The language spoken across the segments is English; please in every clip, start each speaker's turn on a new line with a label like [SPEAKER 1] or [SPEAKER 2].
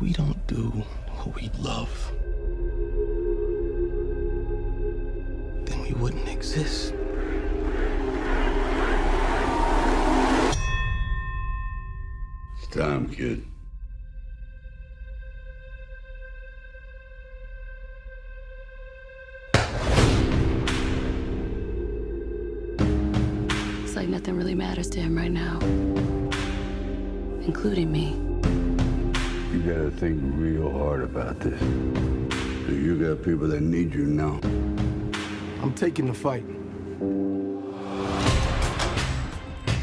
[SPEAKER 1] If we don't do what we love, then we wouldn't exist.
[SPEAKER 2] It's time, kid.
[SPEAKER 3] It's like nothing really matters to him right now, including me.
[SPEAKER 2] You gotta think real hard about this. So you got people that need you now.
[SPEAKER 1] I'm taking the fight.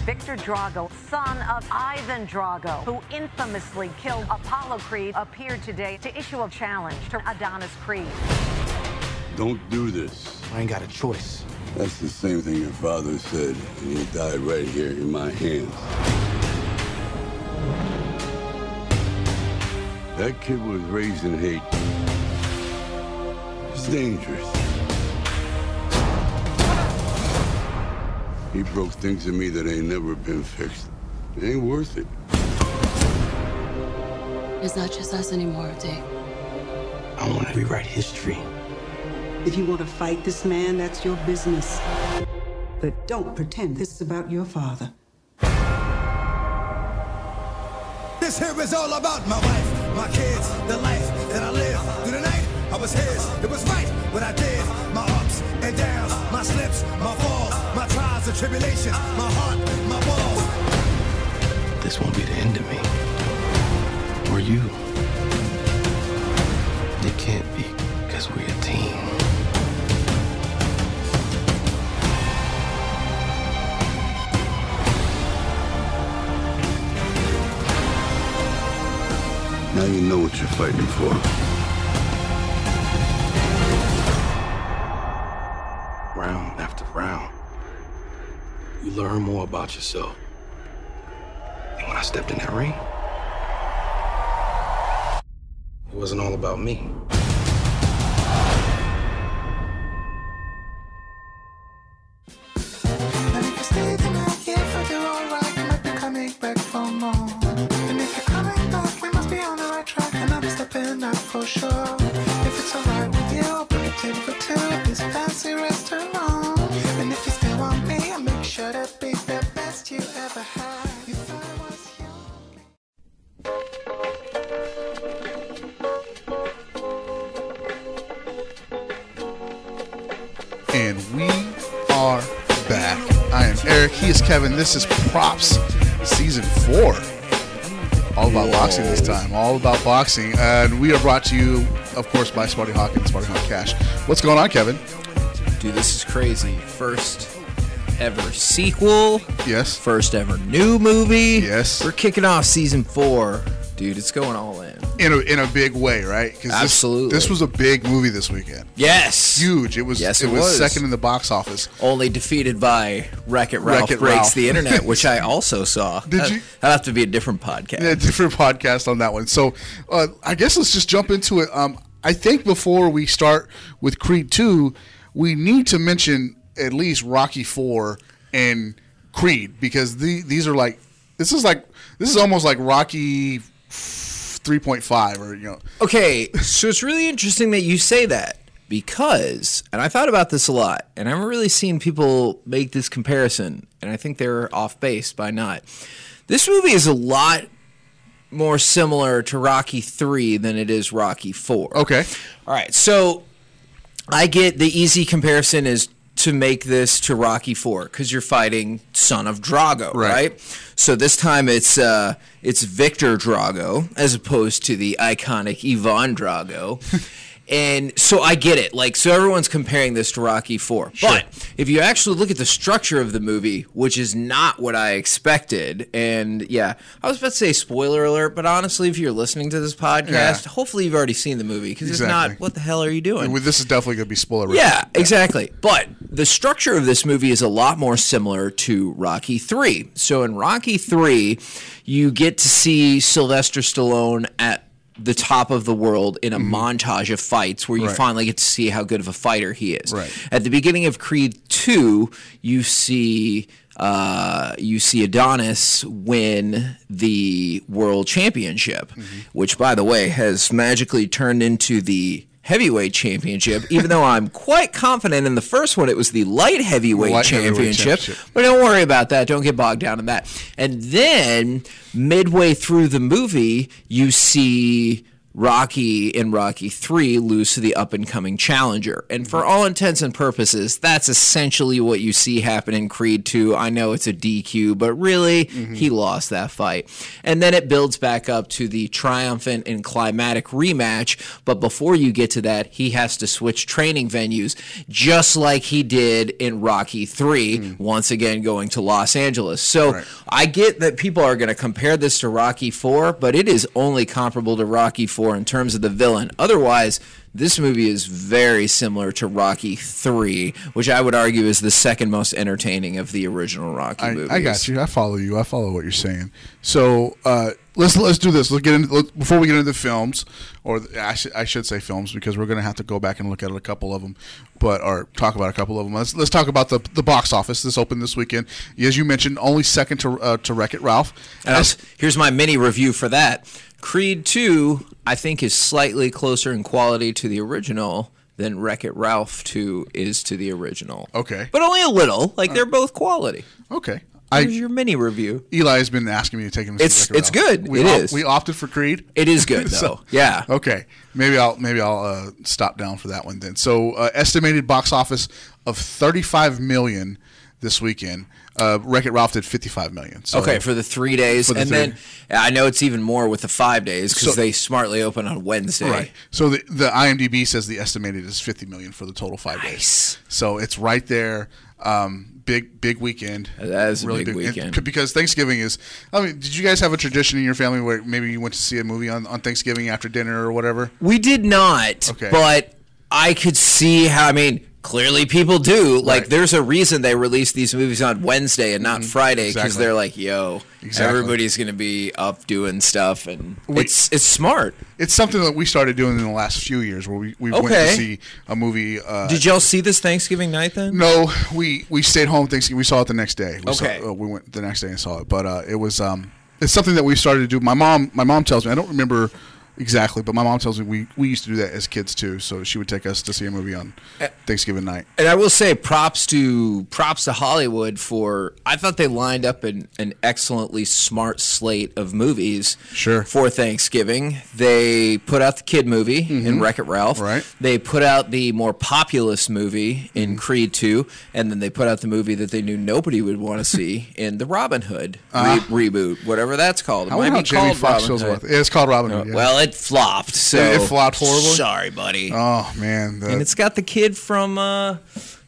[SPEAKER 4] Victor Drago, son of Ivan Drago, who infamously killed Apollo Creed, appeared today to issue a challenge to Adonis Creed.
[SPEAKER 2] Don't do this.
[SPEAKER 1] I ain't got a choice.
[SPEAKER 2] That's the same thing your father said, and he died right here in my hands. That kid was raised in hate. It's dangerous. He broke things in me that ain't never been fixed. It ain't worth it.
[SPEAKER 3] It's not just us anymore, Dave.
[SPEAKER 1] I want to rewrite history.
[SPEAKER 5] If you want to fight this man, that's your business. But don't pretend this is about your father.
[SPEAKER 6] This here is all about my wife, my kids, the life that I live. Through the night, I was his. It was right what I did. My ups and downs, my slips, my falls, my trials and tribulations, my heart, my walls.
[SPEAKER 1] This won't be the end of me. Or you.
[SPEAKER 2] Now you know what you're fighting for.
[SPEAKER 1] Round after round, you learn more about yourself. And when I stepped in that ring, it wasn't all about me.
[SPEAKER 7] This
[SPEAKER 8] is Props Season 4. All about boxing this time. All about boxing. And we are brought to you, of course, by Smarty Hawk and Smarty Hawk Cash. What's going on, Kevin?
[SPEAKER 9] Dude, this is crazy. First ever sequel.
[SPEAKER 8] Yes.
[SPEAKER 9] First ever new movie.
[SPEAKER 8] Yes.
[SPEAKER 9] We're kicking off season four. Dude, it's going all in.
[SPEAKER 8] In a, in a big way, right? 'Cause this-
[SPEAKER 9] Absolutely.
[SPEAKER 8] This, was a big movie this weekend.
[SPEAKER 9] Yes.
[SPEAKER 8] Huge. It was,
[SPEAKER 9] Yes,
[SPEAKER 8] it
[SPEAKER 9] it
[SPEAKER 8] was,
[SPEAKER 9] was.
[SPEAKER 8] second in the box office.
[SPEAKER 9] Only defeated by Wreck It Ralph
[SPEAKER 8] Wreck-It
[SPEAKER 9] Breaks
[SPEAKER 8] Ralph.
[SPEAKER 9] the Internet, which I also saw.
[SPEAKER 8] Did
[SPEAKER 9] That-
[SPEAKER 8] you?
[SPEAKER 9] That'll have to be a different podcast.
[SPEAKER 8] a different podcast on that one. So uh, I guess let's just jump into it. Um, I think before we start with Creed 2, we need to mention at least Rocky 4 and Creed because the, these are like, this is like, this is almost like Rocky 3.5 or, you know.
[SPEAKER 9] Okay, so it's really interesting that you say that because, and I thought about this a lot, and I haven't really seen people make this comparison, and I think they're off base by not. This movie is a lot more similar to Rocky 3 than it is Rocky 4.
[SPEAKER 8] Okay.
[SPEAKER 9] All right, so I get the easy comparison is to make this to Rocky 4 because you're fighting Son of Drago,
[SPEAKER 8] Right.
[SPEAKER 9] right? So this time it's uh, it's Victor Drago as opposed to the iconic Ivan Drago. And so I get it. Like, so everyone's comparing this to Rocky 4. But if you actually look at the structure of the movie, which is not what I expected, and yeah, I was about to say spoiler alert, but honestly, if you're listening to this podcast,
[SPEAKER 8] Yeah.
[SPEAKER 9] hopefully you've already seen the movie because
[SPEAKER 8] Exactly.
[SPEAKER 9] if not, what the hell are you doing?
[SPEAKER 8] Well, This is definitely going to be spoiler.
[SPEAKER 9] Yeah, exactly. But the structure of this movie is a lot more similar to Rocky 3. So in Rocky 3, you get to see Sylvester Stallone at the top of the world in a montage of fights where you
[SPEAKER 8] Mm-hmm. Right.
[SPEAKER 9] finally get to see how good of a fighter he is.
[SPEAKER 8] Right.
[SPEAKER 9] At the beginning of Creed 2, you see uh, you see Adonis win the world championship,
[SPEAKER 8] Mm-hmm.
[SPEAKER 9] which, by the way, has magically turned into the heavyweight championship. Even though I'm quite confident in the first one, it was the light heavyweight,
[SPEAKER 8] Light heavyweight
[SPEAKER 9] championship.
[SPEAKER 8] championship.
[SPEAKER 9] But don't worry about that. Don't get bogged down in that. And then midway through the movie, you see Rocky in Rocky 3 lose to the up and coming challenger. And for all intents and purposes, that's essentially what you see happen in Creed 2. I know it's a DQ, but really, he mm-hmm. lost that fight. And then it builds back up to the triumphant and climatic rematch. But before you get to that, he has to switch training venues, just like he did in Rocky 3, hmm. once again going to Los Angeles. So I get that people are going to compare this to Rocky 4, but it is only comparable to Rocky 4 in terms of the villain. Otherwise, this movie is very similar to Rocky 3, which I would argue is the second most entertaining of the original Rocky
[SPEAKER 8] I,
[SPEAKER 9] movies.
[SPEAKER 8] I got you. I follow you. I follow what you're saying. So uh, let's let's do this. Let's get into let, before we get into the films, or the- I, should I should say films because we're going to have to go back and look at a couple of them, but or talk about a couple of them. Let's let's talk about the the box office. This opened this weekend, as you mentioned, only second to uh, to Wreck It Ralph.
[SPEAKER 9] Was- here's my mini review for that. Creed 2, I think, is slightly closer in quality to the original than Wreck It Ralph 2 is to the original.
[SPEAKER 8] Okay.
[SPEAKER 9] But only a little. Like, they're both quality.
[SPEAKER 8] Okay.
[SPEAKER 9] Here's
[SPEAKER 8] I
[SPEAKER 9] your mini review.
[SPEAKER 8] Eli has been asking me to take him. To
[SPEAKER 9] It's- it's good.
[SPEAKER 8] We
[SPEAKER 9] It
[SPEAKER 8] op-
[SPEAKER 9] is.
[SPEAKER 8] We opted for Creed.
[SPEAKER 9] It is good, though. Yeah.
[SPEAKER 8] Okay. Maybe I'll maybe I'll uh, stop down for that one then. So uh, estimated box office of 35 million this weekend. Uh, Wreck It Ralph did 55 million. So
[SPEAKER 9] okay, for the three days.
[SPEAKER 8] The
[SPEAKER 9] and
[SPEAKER 8] three-
[SPEAKER 9] then I know it's even more with the five days because
[SPEAKER 8] So-
[SPEAKER 9] they smartly open on Wednesday.
[SPEAKER 8] Right. So the the IMDb says the estimated is 50 million for the total five days.
[SPEAKER 9] Nice.
[SPEAKER 8] So it's right there. Um, big big weekend.
[SPEAKER 9] That is a big
[SPEAKER 8] and
[SPEAKER 9] weekend.
[SPEAKER 8] c- because Thanksgiving is. I mean, did you guys have a tradition in your family where maybe you went to see a movie on, on Thanksgiving after dinner or whatever?
[SPEAKER 9] We did not,
[SPEAKER 8] Okay.
[SPEAKER 9] but I could see how. I mean, clearly people do. Like,
[SPEAKER 8] Right.
[SPEAKER 9] there's a reason they release these movies on Wednesday and not Friday because
[SPEAKER 8] Mm-hmm. Exactly.
[SPEAKER 9] they're like, "Yo,
[SPEAKER 8] Exactly.
[SPEAKER 9] everybody's gonna be up doing stuff," and
[SPEAKER 8] We-
[SPEAKER 9] it's it's smart.
[SPEAKER 8] It's something that we started doing in the last few years where we, we went to see a movie. Uh,
[SPEAKER 9] Did y'all see this Thanksgiving night then?
[SPEAKER 8] No, we we stayed home Thanksgiving. We saw it the next day. We
[SPEAKER 9] Okay.
[SPEAKER 8] saw, uh, we went the next day and saw it, but uh, it was um, it's something that we started to do. My mom, my mom tells me I don't remember exactly, but my mom tells me we, we used to do that as kids too. So she would take us to see a movie on. Thanksgiving night.
[SPEAKER 9] And I will say props to props to Hollywood for I thought they lined up an, an excellently smart slate of movies
[SPEAKER 8] Sure.
[SPEAKER 9] for Thanksgiving. They put out the kid movie in Wreck It Ralph.
[SPEAKER 8] Mm-hmm. Right.
[SPEAKER 9] They put out the more populous movie in
[SPEAKER 8] Mm-hmm.
[SPEAKER 9] Creed 2 and then they put out the movie that they knew nobody would want to see in the Robin Hood re- reboot, whatever that's called. It
[SPEAKER 8] Uh,
[SPEAKER 9] might be
[SPEAKER 8] Jamie
[SPEAKER 9] called
[SPEAKER 8] Foxx
[SPEAKER 9] Robin Hood.
[SPEAKER 8] it. It's called Robin Hood. yeah.
[SPEAKER 9] Well, it flopped. So
[SPEAKER 8] It- it flopped horribly?
[SPEAKER 9] Sorry, buddy
[SPEAKER 8] oh man, the-
[SPEAKER 9] and it's got the kid from uh,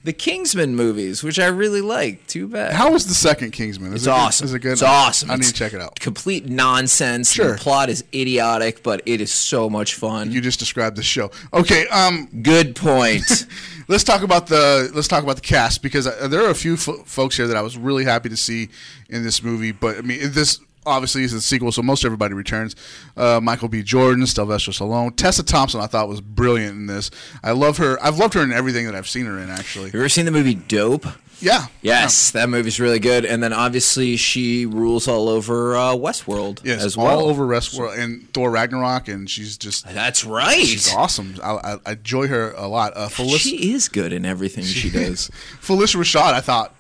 [SPEAKER 9] the Kingsman movies, which I really like. Too bad.
[SPEAKER 8] how was the second Kingsman? Is
[SPEAKER 9] it's
[SPEAKER 8] it good?
[SPEAKER 9] awesome.
[SPEAKER 8] Is it good?
[SPEAKER 9] It's awesome.
[SPEAKER 8] I need
[SPEAKER 9] It's
[SPEAKER 8] to check it out.
[SPEAKER 9] Complete nonsense.
[SPEAKER 8] Sure.
[SPEAKER 9] The plot is idiotic, but it is so much fun.
[SPEAKER 8] You just described the show. Okay, um,
[SPEAKER 9] Good point.
[SPEAKER 8] let's talk about the let's talk about the cast because uh, there are a few fo- folks here that I was really happy to see in this movie. But I mean, this obviously is a sequel, so most everybody returns. Uh, Michael B. Jordan, Sylvester Stallone, Tessa Thompson. I thought was brilliant in this. I love her. I've loved her in everything that I've seen her in. Actually,
[SPEAKER 9] you ever seen the movie Dope?
[SPEAKER 8] yeah.
[SPEAKER 9] Yes, that movie's really good. And then obviously she rules all over uh, Westworld
[SPEAKER 8] Yes,
[SPEAKER 9] as well.
[SPEAKER 8] all over Westworld and Thor Ragnarok, and she's just
[SPEAKER 9] That's right.
[SPEAKER 8] she's awesome. I, I, I enjoy her a lot. Uh, Phylicia,
[SPEAKER 9] She is good in everything she, does.
[SPEAKER 8] Phylicia Rashad, I thought.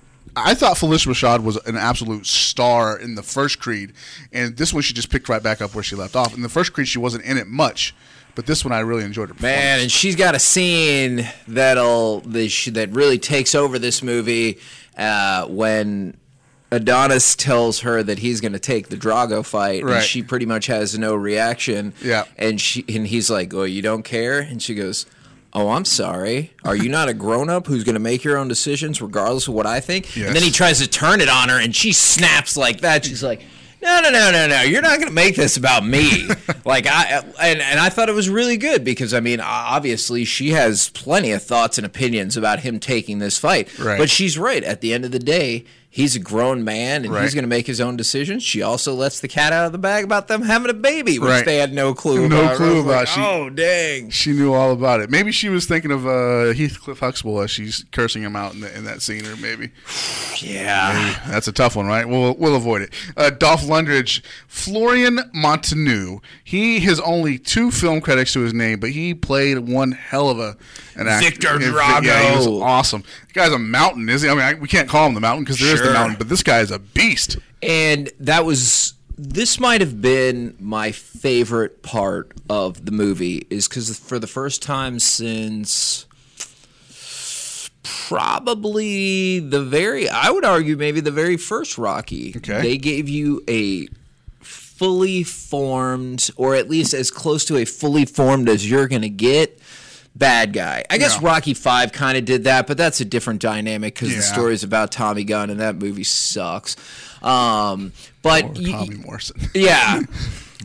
[SPEAKER 8] I thought Phylicia Rashad was an absolute star in the first Creed, and this one she just picked right back up where she left off. In the first Creed, she wasn't in it much, but this one I really enjoyed her.
[SPEAKER 9] Man, and she's got a scene that'll that that really takes over this movie uh, when Adonis tells her that he's going to take the Drago fight,
[SPEAKER 8] Right.
[SPEAKER 9] and she pretty much has no reaction.
[SPEAKER 8] Yeah.
[SPEAKER 9] and she and he's like, "Oh, you don't care?" And she goes. Oh, I'm sorry. Are you not a grown up who's going to make your own decisions regardless of what I think?
[SPEAKER 8] Yes.
[SPEAKER 9] And then he tries to turn it on her and she snaps like that. She's like, no, no, no, no, no. You're not going to make this about me. like I and, and I thought it was really good because I mean, obviously she has plenty of thoughts and opinions about him taking this fight.
[SPEAKER 8] Right.
[SPEAKER 9] But she's right. At the end of the day, he's a grown man and
[SPEAKER 8] Right.
[SPEAKER 9] he's going to make his own decisions. She also lets the cat out of the bag about them having a baby, which
[SPEAKER 8] Right.
[SPEAKER 9] they had no clue.
[SPEAKER 8] No
[SPEAKER 9] about.
[SPEAKER 8] clue
[SPEAKER 9] was like,
[SPEAKER 8] about. She-
[SPEAKER 9] oh, dang.
[SPEAKER 8] She knew all about it. Maybe she was thinking of uh, Heathcliff Huxtable as she's cursing him out in, the, in that scene, or maybe.
[SPEAKER 9] Yeah.
[SPEAKER 8] That's a tough one, right? We'll we'll avoid it. Uh, Dolph Lundgren, Florian Munteanu. He has only two film credits to his name, but he played one hell of a an actor.
[SPEAKER 9] Victor
[SPEAKER 8] Yeah, Yeah, he was awesome. The guy's a mountain, is he? I mean, I, we can't call him the mountain because there is the mountain, but this guy is a beast.
[SPEAKER 9] And that was this might have been my favorite part of the movie is because for the first time since probably the very I would argue maybe the very first Rocky
[SPEAKER 8] Okay.
[SPEAKER 9] they gave you a fully formed or at least as close to a fully formed as you're going to get bad guy. I guess
[SPEAKER 8] Yeah.
[SPEAKER 9] Rocky 5 kind of did that, but that's a different dynamic cuz
[SPEAKER 8] Yeah.
[SPEAKER 9] the story is about Tommy Gunn and that movie sucks. Um, but
[SPEAKER 8] Or
[SPEAKER 9] y-
[SPEAKER 8] Tommy Morrison.
[SPEAKER 9] yeah.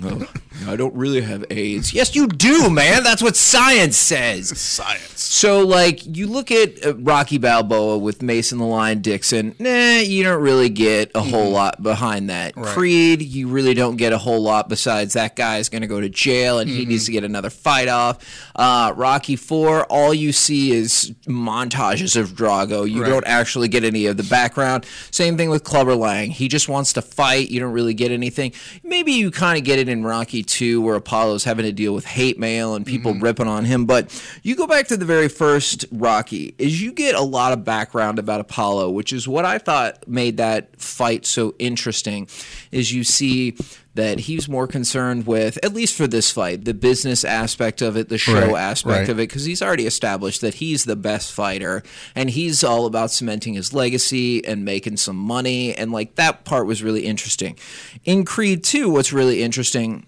[SPEAKER 9] Oh, I don't really have AIDS. Yes, you do, man. That's what science says.
[SPEAKER 8] Science.
[SPEAKER 9] So, like, you look at uh, Rocky Balboa with Mason the Line Dixon. Nah, you don't really get a whole lot behind that.
[SPEAKER 8] Right.
[SPEAKER 9] Creed, you really don't get a whole lot besides that guy is going to go to jail and he needs to get another fight off. Uh, Rocky Four, all you see is montages of Drago. You
[SPEAKER 8] Right.
[SPEAKER 9] don't actually get any of the background. Same thing with Clubber Lang. He just wants to fight. You don't really get anything. Maybe you kind of get it in Rocky 2 where Apollo's having to deal with hate mail and people mm-hmm. ripping on him. But you go back to the very first Rocky, is you get a lot of background about Apollo, which is what I thought made that fight so interesting, is you see that he's more concerned with, at least for this fight, the business aspect of it, the show
[SPEAKER 8] Right,
[SPEAKER 9] aspect
[SPEAKER 8] right.
[SPEAKER 9] of it, because he's already established that he's the best fighter and he's all about cementing his legacy and making some money. And like that part was really interesting. In Creed 2, what's really interesting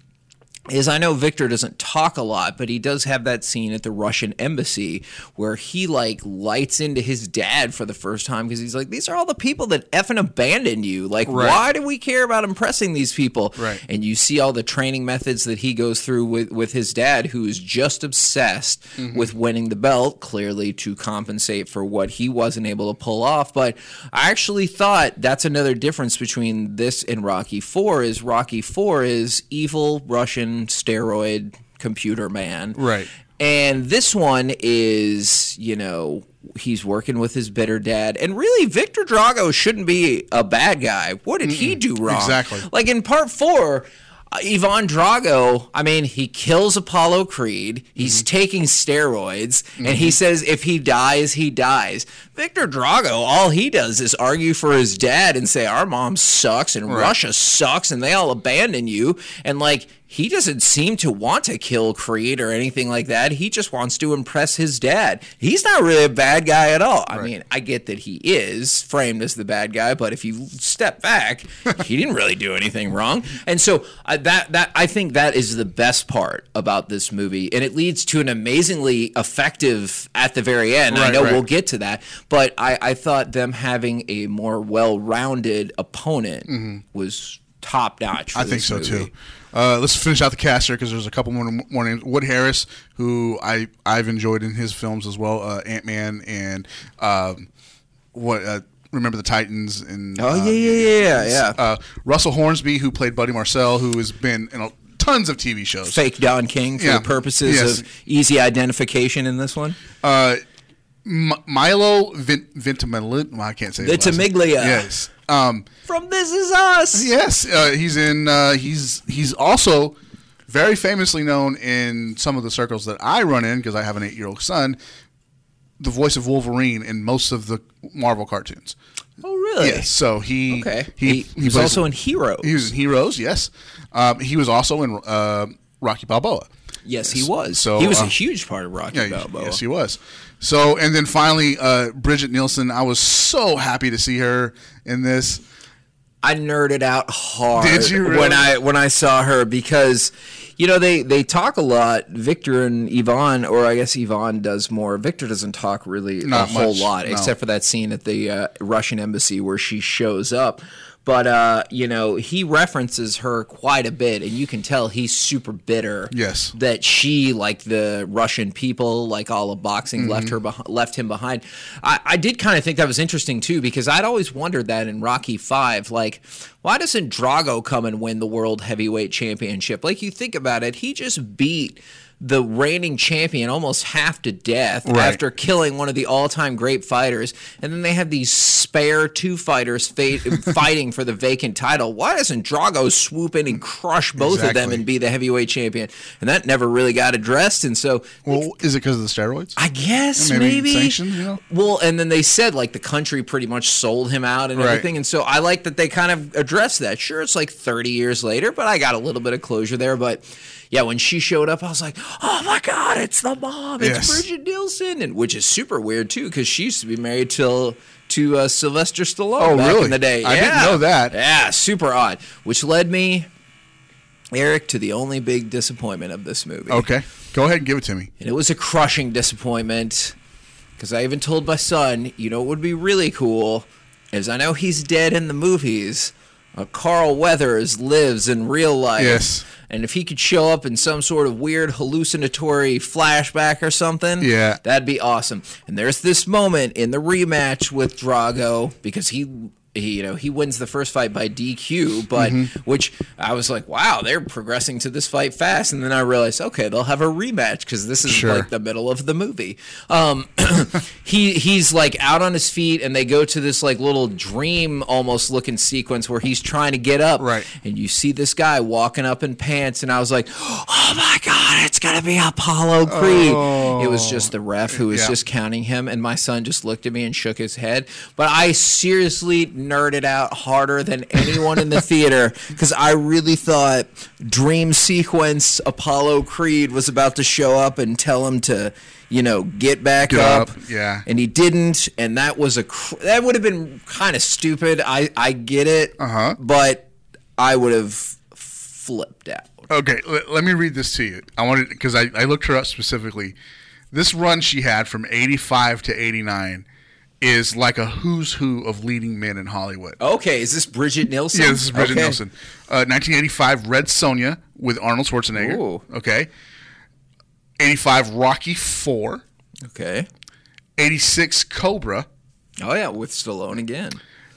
[SPEAKER 9] is I know Victor doesn't talk a lot, but he does have that scene at the Russian embassy where he like lights into his dad for the first time because he's like, these are all the people that effing abandoned you. Like,
[SPEAKER 8] Right.
[SPEAKER 9] why do we care about impressing these people?
[SPEAKER 8] Right.
[SPEAKER 9] And you see all the training methods that he goes through with, with his dad, who is just obsessed
[SPEAKER 8] Mm-hmm.
[SPEAKER 9] with winning the belt, clearly to compensate for what he wasn't able to pull off. But I actually thought that's another difference between this and Rocky Four is Rocky Four is evil Russian steroid computer man.
[SPEAKER 8] Right.
[SPEAKER 9] And this one is, you know, he's working with his bitter dad. And really, Victor Drago shouldn't be a bad guy. What did he do wrong?
[SPEAKER 8] Exactly.
[SPEAKER 9] Like in part four, uh, Ivan Drago, I mean, he kills Apollo Creed. He's taking steroids, and he says if he dies, he dies. Victor Drago, all he does is argue for his dad and say, Our mom sucks, and Russia sucks, and they all abandon you. And like, he doesn't seem to want to kill Creed or anything like that. He just wants to impress his dad. He's not really a bad guy at all. I mean, I get that he is framed as the bad guy, but if you step back, he didn't really do anything wrong. And so uh, that that I think that is the best part about this movie, and it leads to an amazingly effective at the very end. I know
[SPEAKER 8] right.
[SPEAKER 9] we'll get to that, but I, I thought them having a more well-rounded opponent was top notch.
[SPEAKER 8] Mm-hmm. I think so too. Uh, let's finish out the cast here because there's a couple more, more names. Wood Harris, who I I've enjoyed in his films as well. Uh, Ant Man and um, what uh, Remember the Titans and
[SPEAKER 9] Oh
[SPEAKER 8] uh,
[SPEAKER 9] yeah, yeah, yeah, yeah, yeah.
[SPEAKER 8] Uh, Russell Hornsby, who played Buddy Marcel, who has been in a, tons of TV shows.
[SPEAKER 9] Fake Don King for
[SPEAKER 8] Yeah.
[SPEAKER 9] the purposes
[SPEAKER 8] Yes.
[SPEAKER 9] of easy identification in this one.
[SPEAKER 8] Uh, M- Milo Vin- Ventimiglia. well, I can't say.
[SPEAKER 9] Ventimiglia.
[SPEAKER 8] Yes. Um,
[SPEAKER 9] From This Is Us.
[SPEAKER 8] Yes, uh, he's in. Uh, he's he's also very famously known in some of the circles that I run in because I have an eight-year-old son. The voice of Wolverine in most of the Marvel cartoons.
[SPEAKER 9] Oh really?
[SPEAKER 8] Yes, so he
[SPEAKER 9] Okay.
[SPEAKER 8] he,
[SPEAKER 9] He, was
[SPEAKER 8] plays-
[SPEAKER 9] also in Heroes.
[SPEAKER 8] He was in Heroes. Yes, um, he was also in uh, Rocky Balboa.
[SPEAKER 9] Yes, he was.
[SPEAKER 8] So,
[SPEAKER 9] he was
[SPEAKER 8] uh,
[SPEAKER 9] a huge part of Rocky
[SPEAKER 8] Yeah,
[SPEAKER 9] Balboa.
[SPEAKER 8] yes, he was. So, and then finally, uh, Brigitte Nielsen. I was so happy to see her in this.
[SPEAKER 9] I nerded out hard
[SPEAKER 8] really?
[SPEAKER 9] when I when I saw her because you know they they talk a lot. Victor and Ivan, or I guess Ivan does more. Victor doesn't talk really
[SPEAKER 8] Not
[SPEAKER 9] a whole lot,
[SPEAKER 8] no.
[SPEAKER 9] except for that scene at the uh, Russian embassy where she shows up. But uh, you know he references her quite a bit, and you can tell he's super bitter.
[SPEAKER 8] Yes.
[SPEAKER 9] that she like the Russian people, like all of boxing,
[SPEAKER 8] Mm-hmm.
[SPEAKER 9] left her beh- left him behind. I, I did kind of think that was interesting too, because I'd always wondered that in Rocky Five, like why doesn't Drago come and win the world heavyweight championship? Like you think about it, he just beat the reigning champion almost half to death
[SPEAKER 8] Right.
[SPEAKER 9] after killing one of the all-time great fighters and then they have these spare two fighters fa- fighting for the vacant title why doesn't drago swoop in and crush both of them and be the heavyweight champion and that never really got addressed and so
[SPEAKER 8] Well, is it because of the steroids?
[SPEAKER 9] I guess
[SPEAKER 8] Maybe
[SPEAKER 9] maybe,
[SPEAKER 8] sanctions, you know?
[SPEAKER 9] Well, and then they said like the country pretty much sold him out and
[SPEAKER 8] Right.
[SPEAKER 9] everything, and so I like that they kind of addressed that. Sure, it's like 30 years later, but I got a little bit of closure there. But yeah, when she showed up, I was like, oh my god, it's the mom, it's
[SPEAKER 8] Yes.
[SPEAKER 9] Brigitte Nielsen, and which is super weird too because she used to be married till. To uh, Sylvester Stallone
[SPEAKER 8] Oh,
[SPEAKER 9] back
[SPEAKER 8] really?
[SPEAKER 9] in the day.
[SPEAKER 8] I didn't know that.
[SPEAKER 9] Yeah, super odd. Which led me, Eric, to the only big disappointment of this movie.
[SPEAKER 8] Okay, go ahead and give it to me.
[SPEAKER 9] And it was a crushing disappointment because I even told my son, you know, what would be really cool is I know he's dead in the movies. Uh, Carl Weathers lives in real life.
[SPEAKER 8] Yes.
[SPEAKER 9] And if he could show up in some sort of weird hallucinatory flashback or something,
[SPEAKER 8] Yeah.
[SPEAKER 9] that'd be awesome. And there's this moment in the rematch with Drago because he. He, you know, he wins the first fight by DQ, but
[SPEAKER 8] Mm-hmm.
[SPEAKER 9] which I was like, wow, they're progressing to this fight fast. And then I realized, okay, they'll have a rematch because this is
[SPEAKER 8] Sure.
[SPEAKER 9] like the middle of the movie. Um, he he's like out on his feet, and they go to this like little dream almost looking sequence where he's trying to get up,
[SPEAKER 8] Right.
[SPEAKER 9] And you see this guy walking up in pants, and I was like, oh my god, it's gonna be Apollo Creed. It was just the ref who was
[SPEAKER 8] Yeah.
[SPEAKER 9] just counting him, and my son just looked at me and shook his head. But I seriously nerded out harder than anyone in the theater because I really thought dream sequence Apollo Creed was about to show up and tell him to, you know, get back
[SPEAKER 8] Get
[SPEAKER 9] up.
[SPEAKER 8] up, yeah.
[SPEAKER 9] And he didn't, and that was a cr- that would have been kind of stupid. I I get it,
[SPEAKER 8] Uh-huh.
[SPEAKER 9] but I would have flipped out.
[SPEAKER 8] Okay, let, let me read this to you. I wanted because I, I looked her up specifically. This run she had from 85 to 89 is like a who's who of leading men in Hollywood.
[SPEAKER 9] Okay, is this Brigitte Nielsen?
[SPEAKER 8] Yeah, this is Brigitte
[SPEAKER 9] Okay.
[SPEAKER 8] Nielsen. Uh, 1985, Red Sonja with Arnold Schwarzenegger.
[SPEAKER 9] Ooh.
[SPEAKER 8] Okay. 85, Rocky 4.
[SPEAKER 9] Okay.
[SPEAKER 8] 86, Cobra.
[SPEAKER 9] Oh yeah, with Stallone again.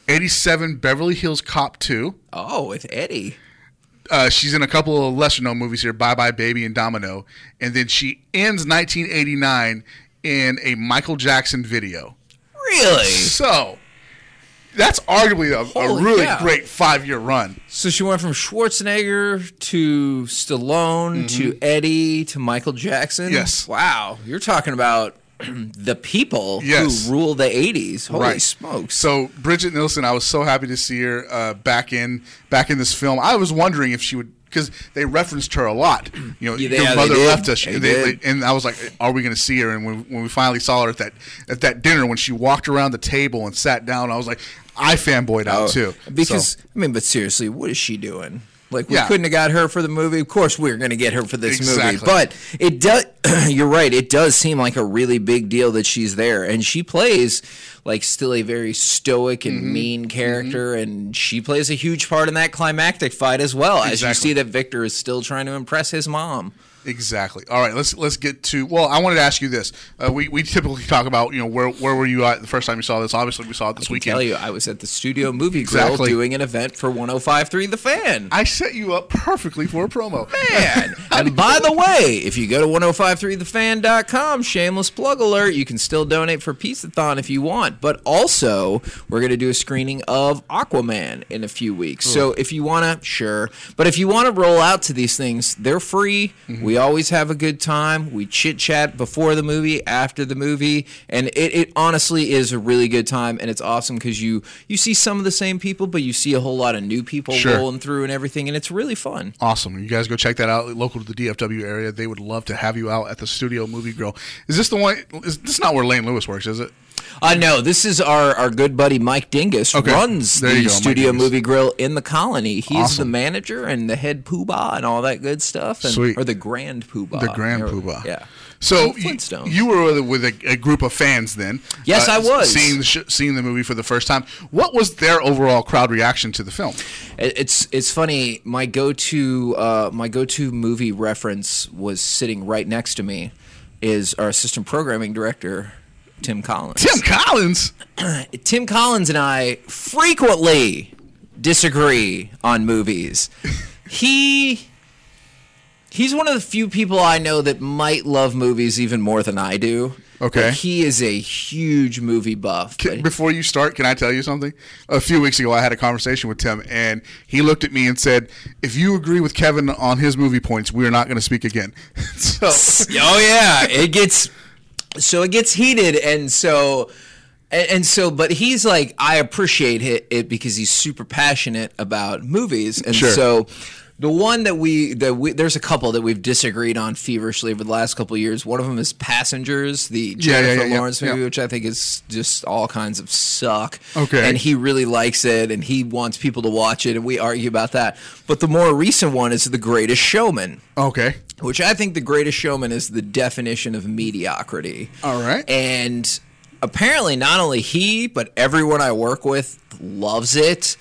[SPEAKER 8] 87, Beverly Hills Cop 2.
[SPEAKER 9] Oh, with Eddie.
[SPEAKER 8] Uh, she's in a couple of lesser known movies here, Bye Bye Baby and Domino. And then she ends 1989 in a Michael Jackson video.
[SPEAKER 9] Really?
[SPEAKER 8] So that's arguably a, a really
[SPEAKER 9] cow.
[SPEAKER 8] great five year run.
[SPEAKER 9] So she went from Schwarzenegger to Stallone to Eddie to Michael Jackson.
[SPEAKER 8] Mm-hmm. Yes.
[SPEAKER 9] Wow, you're talking about the people
[SPEAKER 8] Yes.
[SPEAKER 9] who rule the '80s. Holy
[SPEAKER 8] Right.
[SPEAKER 9] smokes!
[SPEAKER 8] So Brigitte Nielsen, I was so happy to see her uh, back in back in this film. I was wondering if she would because they referenced her a lot. You know,
[SPEAKER 9] Yeah,
[SPEAKER 8] your mother left us,
[SPEAKER 9] They
[SPEAKER 8] They- they- and I was like, "Are we going to see her?" And when, when we finally saw her at that at that dinner, when she walked around the table and sat down, I was like, I fanboyed out oh, too
[SPEAKER 9] Oh, Because
[SPEAKER 8] So,
[SPEAKER 9] I mean, but seriously, what is she doing? Like we
[SPEAKER 8] Yeah.
[SPEAKER 9] couldn't have got her for the movie. Of course, we are going to get her for this movie. But it does. you're right. It does seem like a really big deal that she's there, and she plays like still a very stoic and
[SPEAKER 8] Mm-hmm.
[SPEAKER 9] mean character, and she plays a huge part in that climactic fight as well. As you see that Victor is still trying to impress his mom.
[SPEAKER 8] Exactly. All right, let's let's get to. Well, I wanted to ask you this. Uh, we we typically talk about you know where where were you at the first time you saw this? Obviously, we saw it this
[SPEAKER 9] I can
[SPEAKER 8] weekend.
[SPEAKER 9] tell you, I was at the Studio Movie Grill
[SPEAKER 8] Exactly.
[SPEAKER 9] doing an event for 105.3 The Fan.
[SPEAKER 8] I set you up perfectly for a promo.
[SPEAKER 9] Man. and by the way, if you go to 1053thefan.com, shameless plug alert, you can still donate for Peace-a-thon if you want. But also, we're going to do a screening of Aquaman in a few weeks. So if you want to, sure. But if you want to roll out to these things, they're free. We always have a good time. We chit-chat before the movie, after the movie, and it, it honestly is a really good time and it's awesome because you you see some of the same people, but you see a whole lot of new people
[SPEAKER 8] Sure.
[SPEAKER 9] rolling through and everything, and it's really fun.
[SPEAKER 8] Awesome. You guys go check that out. Local to the DFW area, they would love to have you out at the Studio Movie Grill. Is this the one? Is this not where Lane Lewis works? Is it?
[SPEAKER 9] Uh, no, this is our, our good buddy Mike Dingus
[SPEAKER 8] Okay.
[SPEAKER 9] runs
[SPEAKER 8] There
[SPEAKER 9] the
[SPEAKER 8] go,
[SPEAKER 9] Studio Movie Grill in the Colony. He's the manager and the head poobah and all that good stuff. And,
[SPEAKER 8] Sweet.
[SPEAKER 9] Or the grand poobah.
[SPEAKER 8] The Grand Poobah.
[SPEAKER 9] Yeah.
[SPEAKER 8] So you, you were with a, a group of fans then. uh,
[SPEAKER 9] Yes, I was.
[SPEAKER 8] seeing the sh- seeing the movie for the first time. What was their overall crowd reaction to the film?
[SPEAKER 9] It- It's it's funny. My go to uh, my go to movie reference was sitting right next to me, is our assistant programming director, Tim Collins.
[SPEAKER 8] Tim Collins.
[SPEAKER 9] Tim Collins and I frequently disagree on movies. he he's one of the few people I know that might love movies even more than I do.
[SPEAKER 8] Okay.
[SPEAKER 9] Like, he is a huge movie buff.
[SPEAKER 8] Can- Before you start, can I tell you something? A few weeks ago, I had a conversation with Tim, and he looked at me and said, "If you agree with Kevin on his movie points, we are not going to speak again." so,
[SPEAKER 9] oh yeah, it gets so it gets heated, and so and, and so, but he's like, I appreciate it, it because he's super passionate about movies, and
[SPEAKER 8] Sure.
[SPEAKER 9] so. The one that we that we there's a couple that we've disagreed on feverishly over the last couple of years. One of them is Passengers, the
[SPEAKER 8] Yeah,
[SPEAKER 9] Jennifer
[SPEAKER 8] yeah, yeah,
[SPEAKER 9] Lawrence movie, which I think is just all kinds of suck.
[SPEAKER 8] Okay.
[SPEAKER 9] and he really likes it, and he wants people to watch it, and we argue about that. But the more recent one is The Greatest Showman
[SPEAKER 8] okay,
[SPEAKER 9] which I think The Greatest Showman is the definition of mediocrity.
[SPEAKER 8] all right.
[SPEAKER 9] And apparently, not only he, but everyone I work with loves it.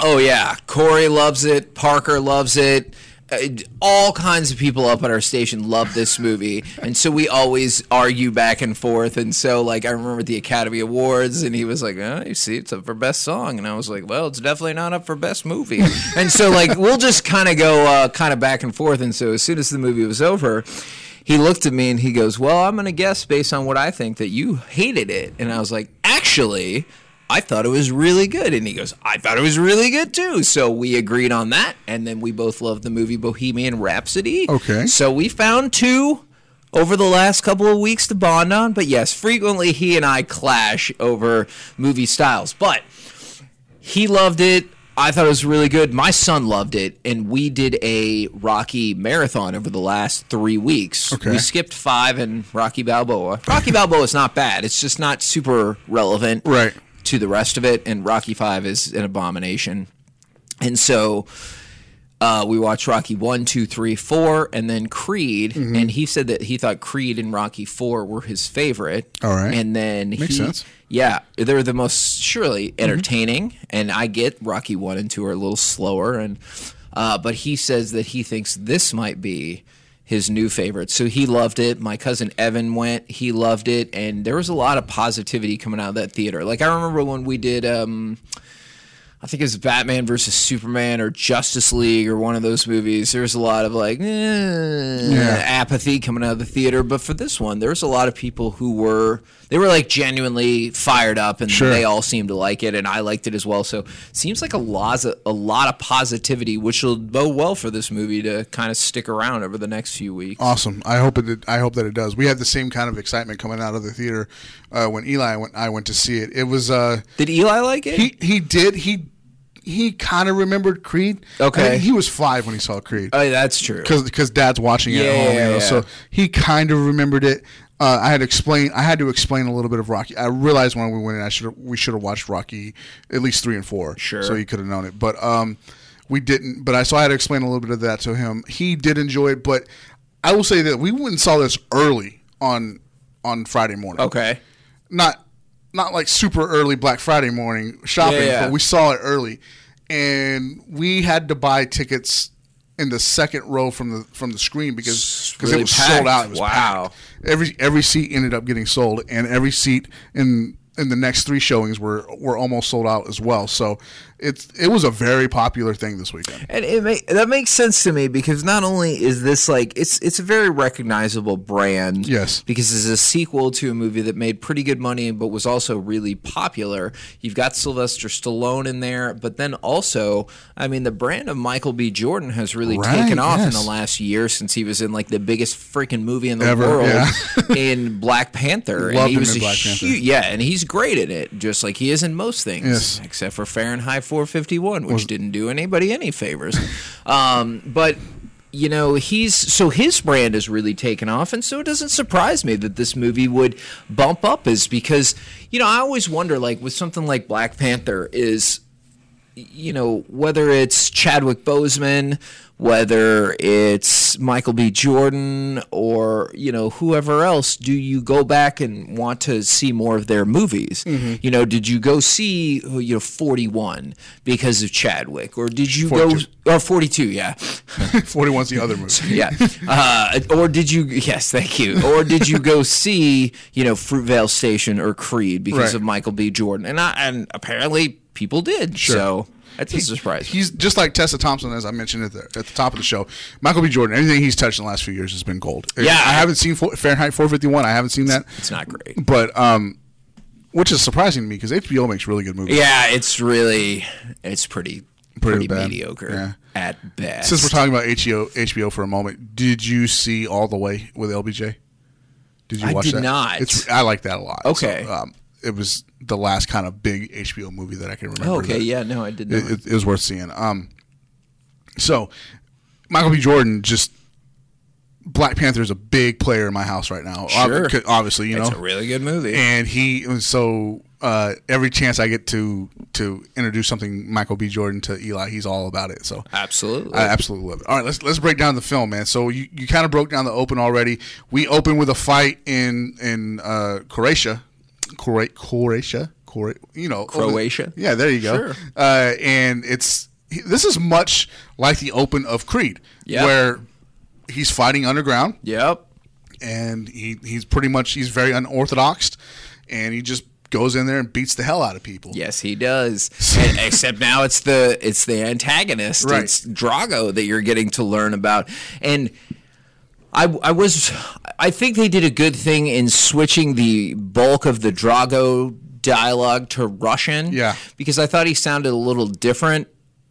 [SPEAKER 9] Oh, yeah. Corey loves it. Parker loves it. Uh, all kinds of people up at our station love this movie. And so we always argue back and forth. And so, like, I remember the Academy Awards, and he was like, oh, you see, it's up for Best Song. And I was like, well, it's definitely not up for Best Movie. and so, like, we'll just kind of go uh, kind of back and forth. And so, as soon as the movie was over, he looked at me and he goes, Well, I'm going to guess based on what I think that you hated it. And I was like, Actually, I thought it was really good. And he goes, I thought it was really good too. So we agreed on that. And then we both loved the movie Bohemian Rhapsody.
[SPEAKER 8] Okay.
[SPEAKER 9] So we found two over the last couple of weeks to bond on. But yes, frequently he and I clash over movie styles. But he loved it. I thought it was really good. My son loved it, and we did a Rocky marathon over the last three weeks.
[SPEAKER 8] Okay.
[SPEAKER 9] We skipped five and Rocky Balboa. Rocky Balboa is not bad. It's just not super relevant
[SPEAKER 8] Right.
[SPEAKER 9] To the rest of it, and Rocky Five is an abomination. And so uh, we watched Rocky one, two, three, four, and then Creed.
[SPEAKER 8] Mm-hmm.
[SPEAKER 9] And he said that he thought Creed and Rocky Four were his favorite.
[SPEAKER 8] All right.
[SPEAKER 9] And then
[SPEAKER 8] Makes
[SPEAKER 9] he,
[SPEAKER 8] sense.
[SPEAKER 9] Yeah, they're the most surely
[SPEAKER 8] Mm-hmm.
[SPEAKER 9] entertaining, and I get Rocky one and two are a little slower, and uh, but he says that he thinks this might be his new favorite. So he loved it. My cousin Evan went. He loved it, and there was a lot of positivity coming out of that theater. Like I remember when we did. Um, I think it was Batman versus Superman or Justice League or one of those movies. There was a lot of like eh, apathy coming out of the theater, but for this one, there was a lot of people who were they were like genuinely fired up, and
[SPEAKER 8] Sure.
[SPEAKER 9] they all seemed to like it, and I liked it as well. So it seems like a lot of, a lot of positivity, which will bode well for this movie to kind of stick around over the next few weeks.
[SPEAKER 8] Awesome. I hope it. I hope that it does. We had the same kind of excitement coming out of the theater uh, when Eli went. I went to see it. It was. Uh,
[SPEAKER 9] Did Eli like it?
[SPEAKER 8] he he did he he kind of remembered Creed.
[SPEAKER 9] Okay.
[SPEAKER 8] I think he was five when he saw Creed.
[SPEAKER 9] oh, that's true.
[SPEAKER 8] because because dad's watching it
[SPEAKER 9] Yeah,
[SPEAKER 8] at home,
[SPEAKER 9] yeah,
[SPEAKER 8] you know,
[SPEAKER 9] yeah.
[SPEAKER 8] so he kind of remembered it. Uh, I had to explain. I had to explain a little bit of Rocky. I realized when we went in, I should we should have watched Rocky at least three and four,
[SPEAKER 9] Sure.
[SPEAKER 8] so he could have known it. But um, we didn't. But I so I had to explain a little bit of that to him. He did enjoy it, but I will say that we went and saw this early on on Friday morning.
[SPEAKER 9] okay.
[SPEAKER 8] not not like super early Black Friday morning shopping,
[SPEAKER 9] Yeah, yeah.
[SPEAKER 8] but we saw it early, and we had to buy tickets in the second row from the from the screen because because
[SPEAKER 9] really
[SPEAKER 8] it was
[SPEAKER 9] packed.
[SPEAKER 8] sold out. It was
[SPEAKER 9] Wow.
[SPEAKER 8] packed. Every every seat ended up getting sold, and every seat in in the next three showings were were almost sold out as well. So it's it was a very popular thing this weekend.
[SPEAKER 9] And it make, that makes sense to me because not only is this like it's it's a very recognizable brand.
[SPEAKER 8] Yes.
[SPEAKER 9] Because it's a sequel to a movie that made pretty good money but was also really popular. You've got Sylvester Stallone in there, but then also, I mean, the brand of Michael B. Jordan has really
[SPEAKER 8] Right,
[SPEAKER 9] taken off in the last year since he was in like the biggest freaking movie in the
[SPEAKER 8] Ever,
[SPEAKER 9] world
[SPEAKER 8] yeah.
[SPEAKER 9] in Black Panther. and
[SPEAKER 8] Loved
[SPEAKER 9] he
[SPEAKER 8] him
[SPEAKER 9] was
[SPEAKER 8] in
[SPEAKER 9] a
[SPEAKER 8] Black Panther.
[SPEAKER 9] yeah, and he's great at it, just like he is in most things,
[SPEAKER 8] Yes.
[SPEAKER 9] except for Fahrenheit 451, which didn't do anybody any favors. um, but you know, he's so his brand has really taken off, and so it doesn't surprise me that this movie would bump up, is because you know I always wonder, like with something like Black Panther, is you know whether it's Chadwick Boseman, whether it's Michael B. Jordan, or you know whoever else, do you go back and want to see more of their movies? You know, did you go see you know Forty One because of Chadwick, or did you
[SPEAKER 8] 42.
[SPEAKER 9] go or Forty Two? Yeah.
[SPEAKER 8] 41's the other movie.
[SPEAKER 9] yeah. Uh, or did you? Yes, thank you. Or did you go see you know Fruitvale Station or Creed because
[SPEAKER 8] Right.
[SPEAKER 9] of Michael B. Jordan? And I, and apparently people did.
[SPEAKER 8] Sure.
[SPEAKER 9] So that's a surprise.
[SPEAKER 8] He's just like Tessa Thompson, as I mentioned at the, at the top of the show. Michael B. Jordan, anything he's touched in the last few years has been gold.
[SPEAKER 9] Yeah.
[SPEAKER 8] I haven't seen Fahrenheit 451. I haven't seen that,
[SPEAKER 9] It's not great.
[SPEAKER 8] but um, which is surprising to me because HBO makes really good movies.
[SPEAKER 9] Yeah, it's really it's pretty
[SPEAKER 8] Pretty
[SPEAKER 9] pretty, mediocre
[SPEAKER 8] Yeah.
[SPEAKER 9] at best.
[SPEAKER 8] Since we're talking about HBO, HBO for a moment, did you see All the Way with LBJ? Did you watch?
[SPEAKER 9] I
[SPEAKER 8] watch
[SPEAKER 9] did
[SPEAKER 8] that?
[SPEAKER 9] not.
[SPEAKER 8] It's I like that a lot.
[SPEAKER 9] Okay.
[SPEAKER 8] So, um, it was the last kind of big HBO movie that I can remember.
[SPEAKER 9] Oh, okay, yeah, no, I did not.
[SPEAKER 8] It, it, was worth seeing. Um, so Michael B. Jordan just Black Panther is a big player in my house right now.
[SPEAKER 9] Sure.
[SPEAKER 8] obviously, you know, it's
[SPEAKER 9] a really good movie.
[SPEAKER 8] and he so uh, every chance I get to to introduce something Michael B. Jordan to Eli, he's all about it. So
[SPEAKER 9] Absolutely.
[SPEAKER 8] I absolutely love it. All right, let's let's break down the film, man. So you, you kind of broke down the open already. We open with a fight in in uh, Croatia, Cora- Croatia, you know,
[SPEAKER 9] Croatia?
[SPEAKER 8] Yeah, there you go.
[SPEAKER 9] Sure.
[SPEAKER 8] Uh, and it's this is much like the open of Creed,
[SPEAKER 9] Yep.
[SPEAKER 8] where he's fighting underground
[SPEAKER 9] yep.
[SPEAKER 8] and he he's pretty much he's very unorthodox, and he just goes in there and beats the hell out of people.
[SPEAKER 9] Yes, he does. And- except now it's the it's the antagonist.
[SPEAKER 8] Right.
[SPEAKER 9] It's Drago that you're getting to learn about. And I, I was I think they did a good thing in switching the bulk of the Drago dialogue to Russian.
[SPEAKER 8] Yeah.
[SPEAKER 9] Because I thought he sounded a little different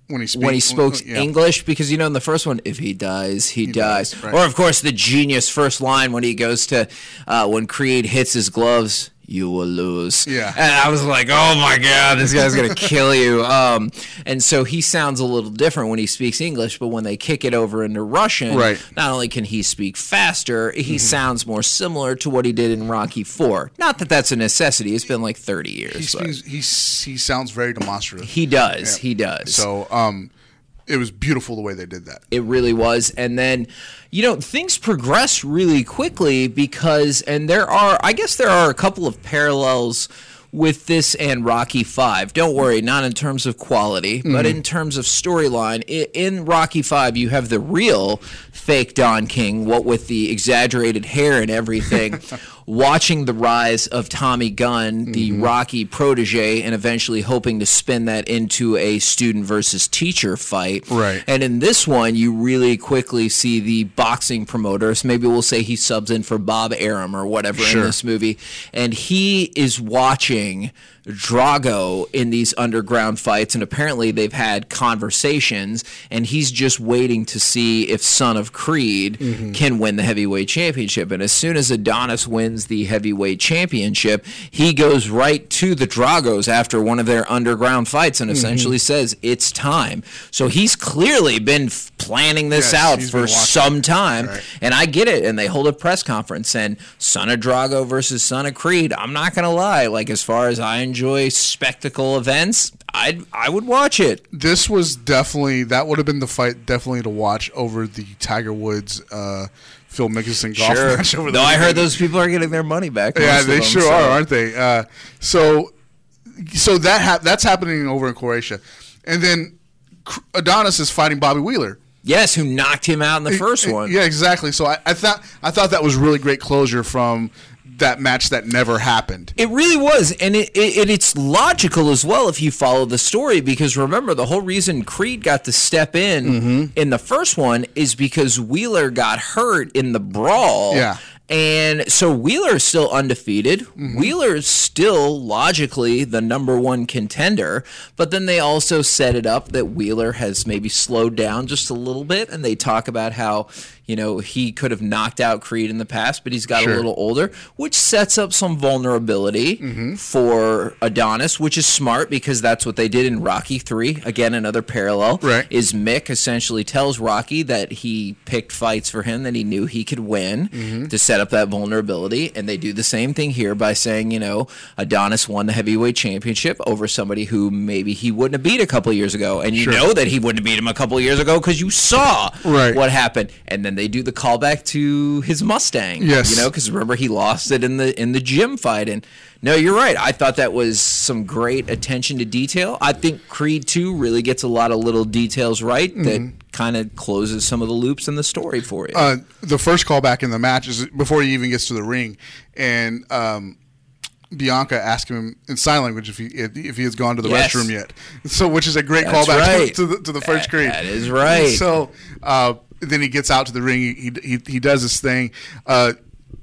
[SPEAKER 8] when he speaks,
[SPEAKER 9] when he spoke
[SPEAKER 8] yeah.
[SPEAKER 9] English because you know in the first one if he dies he, dies,
[SPEAKER 8] dies, right.
[SPEAKER 9] or of course the genius first line when he goes to uh, when Creed hits his gloves you will lose
[SPEAKER 8] Yeah.
[SPEAKER 9] and I was like oh my god this guy's gonna kill you um, and so he sounds a little different when he speaks English but when they kick it over into Russian
[SPEAKER 8] Right. Mm-hmm.
[SPEAKER 9] not only can he speak faster he sounds more similar to what he did in Rocky 4 not that that's a necessity it's been like 30 years
[SPEAKER 8] He speaks, he he sounds very demonstrative.
[SPEAKER 9] he does he does
[SPEAKER 8] So um, it was beautiful the way they did that.
[SPEAKER 9] It really was. And then, you know, things progress really quickly because, and there are, I guess there are a couple of parallels with this and Rocky Five. Don't worry, not in terms of quality, but mm-hmm. in terms of storyline. In Rocky Five, you have the real fake Don King, what with the exaggerated hair and everything. Watching the rise of Tommy Gunn, the mm-hmm. Rocky protege, and eventually hoping to spin that into a student versus teacher fight.
[SPEAKER 8] Right.
[SPEAKER 9] And in this one, you really quickly see the boxing promoters. Maybe we'll say he subs in for Bob Arum or whatever
[SPEAKER 8] Sure.
[SPEAKER 9] in this movie. And he is watching Drago in these underground fights. And apparently they've had conversations. And he's just waiting to see if Son of Creed can win the heavyweight championship. And as soon as Adonis wins the heavyweight championship, he goes right to the Dragos after one of their underground fights and essentially says, It's time. So he's clearly been f- planning this
[SPEAKER 8] Yes,
[SPEAKER 9] out for some time.
[SPEAKER 8] Right.
[SPEAKER 9] And I get it. And they hold a press conference and Son of Drago versus Son of Creed. I'm not going to lie. Like, as far as I enjoy spectacle events, I'd, I would watch it.
[SPEAKER 8] This was definitely that would have been the fight definitely to watch over the Tiger Woods uh, Phil Mickelson golf match. Over
[SPEAKER 9] No, I heard those people are getting their money back.
[SPEAKER 8] Yeah, they
[SPEAKER 9] them,
[SPEAKER 8] sure
[SPEAKER 9] so-
[SPEAKER 8] are, aren't they? Uh, so, so that hap that's happening over in Croatia, and then Adonis is fighting Bobby Wheeler.
[SPEAKER 9] Yes, who knocked him out in the first one.
[SPEAKER 8] Yeah, exactly. So I, I thought I thought that was really great closure from that match that never happened.
[SPEAKER 9] It really was, and it, it, it it's logical as well if you follow the story. Because remember, the whole reason Creed got to step in
[SPEAKER 8] Mm-hmm.
[SPEAKER 9] in the first one is because Wheeler got hurt in the brawl.
[SPEAKER 8] Yeah.
[SPEAKER 9] And so Wheeler is still undefeated.
[SPEAKER 8] Mm-hmm.
[SPEAKER 9] Wheeler is still logically the number one contender. But then they also set it up that Wheeler has maybe slowed down just a little bit. And they talk about how, you know, he could have knocked out Creed in the past, but he's got
[SPEAKER 8] Sure.
[SPEAKER 9] a little older, which sets up some vulnerability
[SPEAKER 8] Mm-hmm.
[SPEAKER 9] for Adonis, which is smart because that's what they did in Rocky 3. Again, another parallel
[SPEAKER 8] Right.
[SPEAKER 9] is Mick essentially tells Rocky that he picked fights for him that he knew he could win
[SPEAKER 8] Mm-hmm.
[SPEAKER 9] to set up that vulnerability. And they do the same thing here by saying, you know, Adonis won the heavyweight championship over somebody who maybe he wouldn't have beat a couple years ago. And you
[SPEAKER 8] Sure.
[SPEAKER 9] know that he wouldn't have beat him a couple years ago because you saw
[SPEAKER 8] Right.
[SPEAKER 9] what happened. And then they do the callback to his Mustang.
[SPEAKER 8] Yes.
[SPEAKER 9] You know, because remember he lost it in the in the gym fight. And no, you're right. I thought that was some great attention to detail. I think Creed 2 really gets a lot of little details right that kind of closes some of the loops in the story for you.
[SPEAKER 8] uh, the first callback in the match is before he even gets to the ring, and um, Bianca asks him in sign language if he if, if he has gone to the
[SPEAKER 9] Yes.
[SPEAKER 8] restroom yet. So, which is a great
[SPEAKER 9] That's
[SPEAKER 8] callback
[SPEAKER 9] right.
[SPEAKER 8] to, the, to the first
[SPEAKER 9] That-
[SPEAKER 8] Creed.
[SPEAKER 9] that is right.
[SPEAKER 8] So uh, then he gets out to the ring. He he, he does his thing. Uh,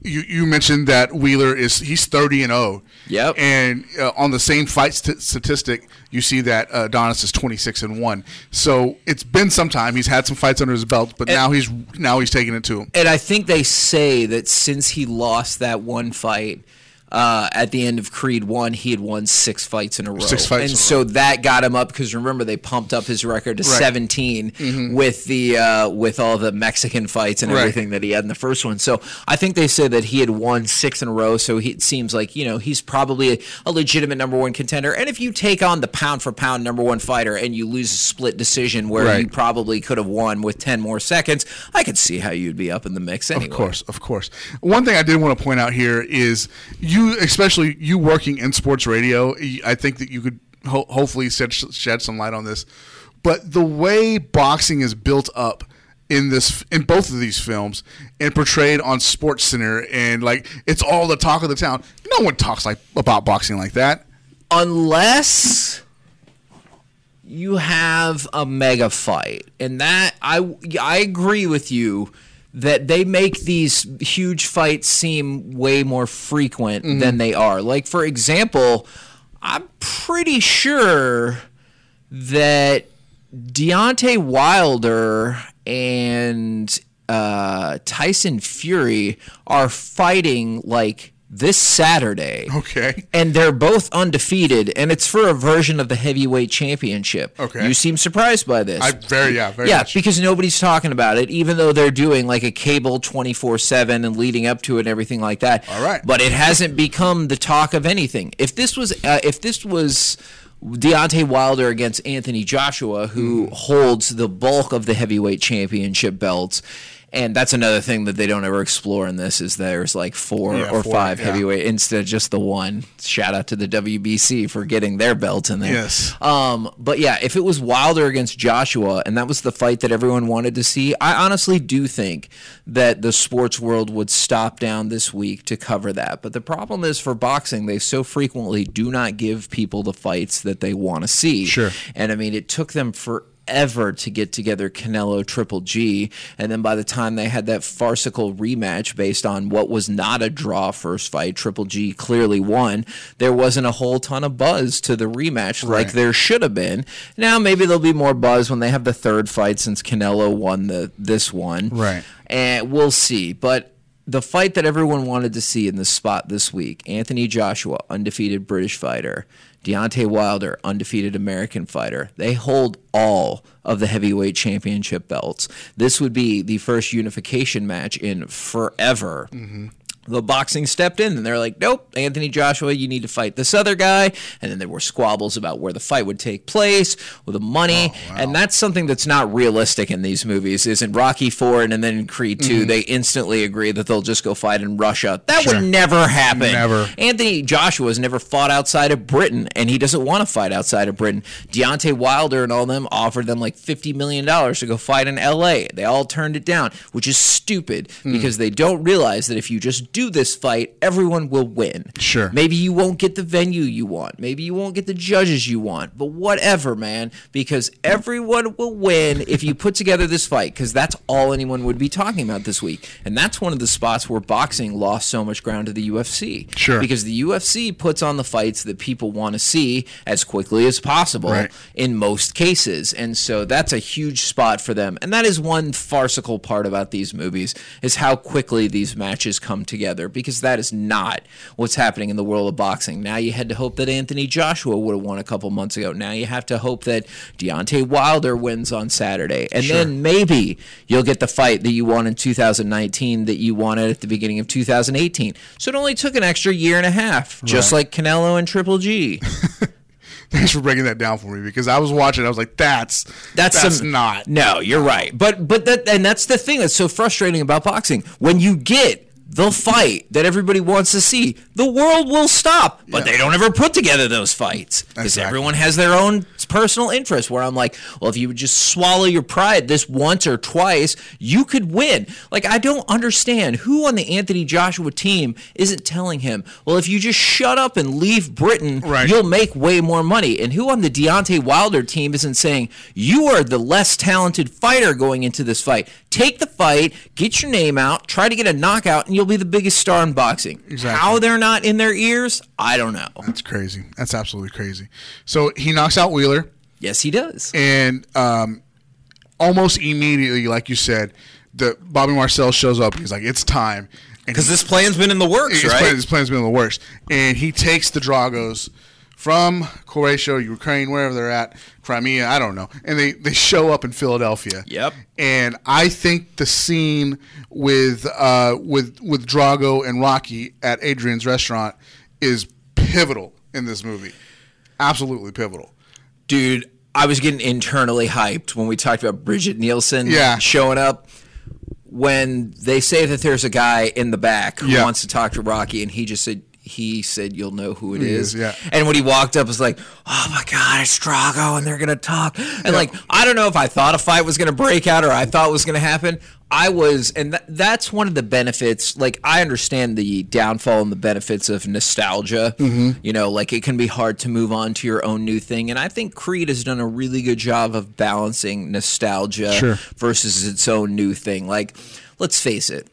[SPEAKER 8] you, you mentioned that Wheeler is he's thirty and zero.
[SPEAKER 9] Yep.
[SPEAKER 8] And uh, on the same fight st- statistic, you see that uh, Adonis is twenty six and one. So it's been some time. He's had some fights under his belt, but now he's now he's taking it to him.
[SPEAKER 9] and I think they say that since he lost that one fight uh, at the end of Creed One, he had won six fights in a row.
[SPEAKER 8] Six fights
[SPEAKER 9] and so that got him up because remember they pumped up his record to
[SPEAKER 8] Right.
[SPEAKER 9] 17 with the uh, with all the Mexican fights and
[SPEAKER 8] Right.
[SPEAKER 9] everything that he had in the first one. So I think they said that he had won six in a row. So he, it seems like you know he's probably a, a legitimate number one contender. And if you take on the pound for pound number one fighter and you lose a split decision where
[SPEAKER 8] Right.
[SPEAKER 9] you probably could have won with 10 more seconds, I could see how you'd be up in the mix anyway.
[SPEAKER 8] Of course, of course. One thing I did want to point out here is you, especially you working in sports radio. I think that you could ho- hopefully shed, shed some light on this. But the way boxing is built up in this, in both of these films, and portrayed on Sports Center, and like it's all the talk of the town. No one talks like about boxing like that.
[SPEAKER 9] Unless you have a mega fight. And that I I agree with you that they make these huge fights seem way more frequent than they are. Like for example, I'm pretty sure that Deontay Wilder and uh, Tyson Fury are fighting like this Saturday.
[SPEAKER 8] Okay.
[SPEAKER 9] And they're both undefeated, and it's for a version of the heavyweight championship.
[SPEAKER 8] Okay.
[SPEAKER 9] You seem surprised by this.
[SPEAKER 8] I very yeah very
[SPEAKER 9] yeah,
[SPEAKER 8] much.
[SPEAKER 9] because nobody's talking about it, even though they're doing like a cable 24 7 and leading up to it and everything like that.
[SPEAKER 8] All right.
[SPEAKER 9] But it hasn't become the talk of anything. If this was, uh, if this was. Deontay Wilder against Anthony Joshua, who
[SPEAKER 8] Hmm.
[SPEAKER 9] holds the bulk of the heavyweight championship belts, and that's another thing that they don't ever explore in this is there's like four
[SPEAKER 8] Yeah,
[SPEAKER 9] or
[SPEAKER 8] four,
[SPEAKER 9] five
[SPEAKER 8] yeah.
[SPEAKER 9] heavyweight instead of just the one. Shout out to the WBC for getting their belt in there.
[SPEAKER 8] Yes.
[SPEAKER 9] Um, but yeah, if it was Wilder against Joshua and that was the fight that everyone wanted to see, I honestly do think that the sports world would stop down this week to cover that. But the problem is for boxing, they so frequently do not give people the fights that they want to see.
[SPEAKER 8] Sure.
[SPEAKER 9] And I mean, it took them for ever to get together Canelo Triple G. And then by the time they had that farcical rematch based on what was not a draw first fight, Triple G clearly won, there wasn't a whole ton of buzz to the rematch like there should have been. Now maybe there'll be more buzz when they have the third fight since Canelo won the this one.
[SPEAKER 8] Right.
[SPEAKER 9] And we'll see. But the fight that everyone wanted to see in this spot this week Anthony Joshua, undefeated British fighter, Deontay Wilder, undefeated American fighter. They hold all of the heavyweight championship belts. This would be the first unification match in forever. Mm-hmm. The boxing stepped in and they're like, nope, Anthony Joshua, you need to fight this other guy. And then there were squabbles about where the fight would take place, with the money. And that's something that's not realistic in these movies. Is in Rocky Four and then in Creed 2 they instantly agree that they'll just go fight in Russia. That
[SPEAKER 8] Sure.
[SPEAKER 9] would never happen.
[SPEAKER 8] Never.
[SPEAKER 9] Anthony Joshua has never fought outside of Britain, and he doesn't want to fight outside of Britain. Deontay Wilder and all them offered them like $50 million to go fight in LA. They all turned it down, which is stupid
[SPEAKER 8] Hmm.
[SPEAKER 9] because they don't realize that if you just do this fight, everyone will win.
[SPEAKER 8] Sure.
[SPEAKER 9] Maybe you won't get the venue you want. Maybe you won't get the judges you want. But whatever, man, because everyone will win if you put together this fight, because that's all anyone would be talking about this week. And that's one of the spots where boxing lost so much ground to the UFC.
[SPEAKER 8] Sure.
[SPEAKER 9] Because the UFC puts on the fights that people want to see as quickly as possible
[SPEAKER 8] Right.
[SPEAKER 9] in most cases. And so that's a huge spot for them. And that is one farcical part about these movies is how quickly these matches come together because that is not what's happening in the world of boxing. Now you had to hope that Anthony Joshua would have won a couple months ago. Now you have to hope that Deontay Wilder wins on Saturday. And then maybe you'll get the fight that you won in 2019 that you wanted at the beginning of 2018. So it only took an extra year and a half, just
[SPEAKER 8] Right.
[SPEAKER 9] like Canelo and Triple G.
[SPEAKER 8] Thanks for breaking that down for me because I was watching. I was like, "That's
[SPEAKER 9] That's,
[SPEAKER 8] that's
[SPEAKER 9] some,
[SPEAKER 8] not."
[SPEAKER 9] No, you're right. But but that and that's the thing that's so frustrating about boxing. When you get the fight that everybody wants to see, the world will stop. But
[SPEAKER 8] Yeah.
[SPEAKER 9] they don't ever put together those fights because
[SPEAKER 8] Exactly.
[SPEAKER 9] everyone has their own personal interest. Where I'm like, well, if you would just swallow your pride this once or twice, you could win. Like I don't understand who on the Anthony Joshua team isn't telling him, well, if you just shut up and leave Britain,
[SPEAKER 8] Right.
[SPEAKER 9] you'll make way more money. And who on the Deontay Wilder team isn't saying, you are the less talented fighter going into this fight? Take the fight, get your name out, try to get a knockout, and you'll be the biggest star in boxing.
[SPEAKER 8] Exactly.
[SPEAKER 9] How they're not in their ears, I don't know.
[SPEAKER 8] That's crazy. That's absolutely crazy. So he knocks out Wheeler,
[SPEAKER 9] Yes, he does.
[SPEAKER 8] and um, almost immediately, like you said, the Bobby Marcel shows up. He's like, "It's time."
[SPEAKER 9] Because this plan's been in the works,
[SPEAKER 8] his,
[SPEAKER 9] right?
[SPEAKER 8] plan, his plan's been in the works, and he takes the Dragos from Croatia, Ukraine, wherever they're at, Crimea, I don't know, and they they show up in Philadelphia.
[SPEAKER 9] Yep.
[SPEAKER 8] And I think the scene with uh, with with Drago and Rocky at Adrian's restaurant is pivotal in this movie. Absolutely pivotal.
[SPEAKER 9] Dude, I was getting internally hyped when we talked about Brigitte Nielsen
[SPEAKER 8] Yeah.
[SPEAKER 9] showing up. When they say that there's a guy in the back who
[SPEAKER 8] Yeah.
[SPEAKER 9] wants to talk to Rocky, and he just said, he said, "You'll know who it is."
[SPEAKER 8] yeah.
[SPEAKER 9] And when he walked up, it was like, "Oh my God, it's Drago, and they're gonna talk." And like, I don't know if I thought a fight was gonna break out or I thought it was gonna happen. I was, and th- that's one of the benefits. Like, I understand the downfall and the benefits of nostalgia.
[SPEAKER 8] Mm-hmm.
[SPEAKER 9] You know, like it can be hard to move on to your own new thing, and I think Creed has done a really good job of balancing nostalgia
[SPEAKER 8] Sure.
[SPEAKER 9] versus its own new thing. Like, let's face it,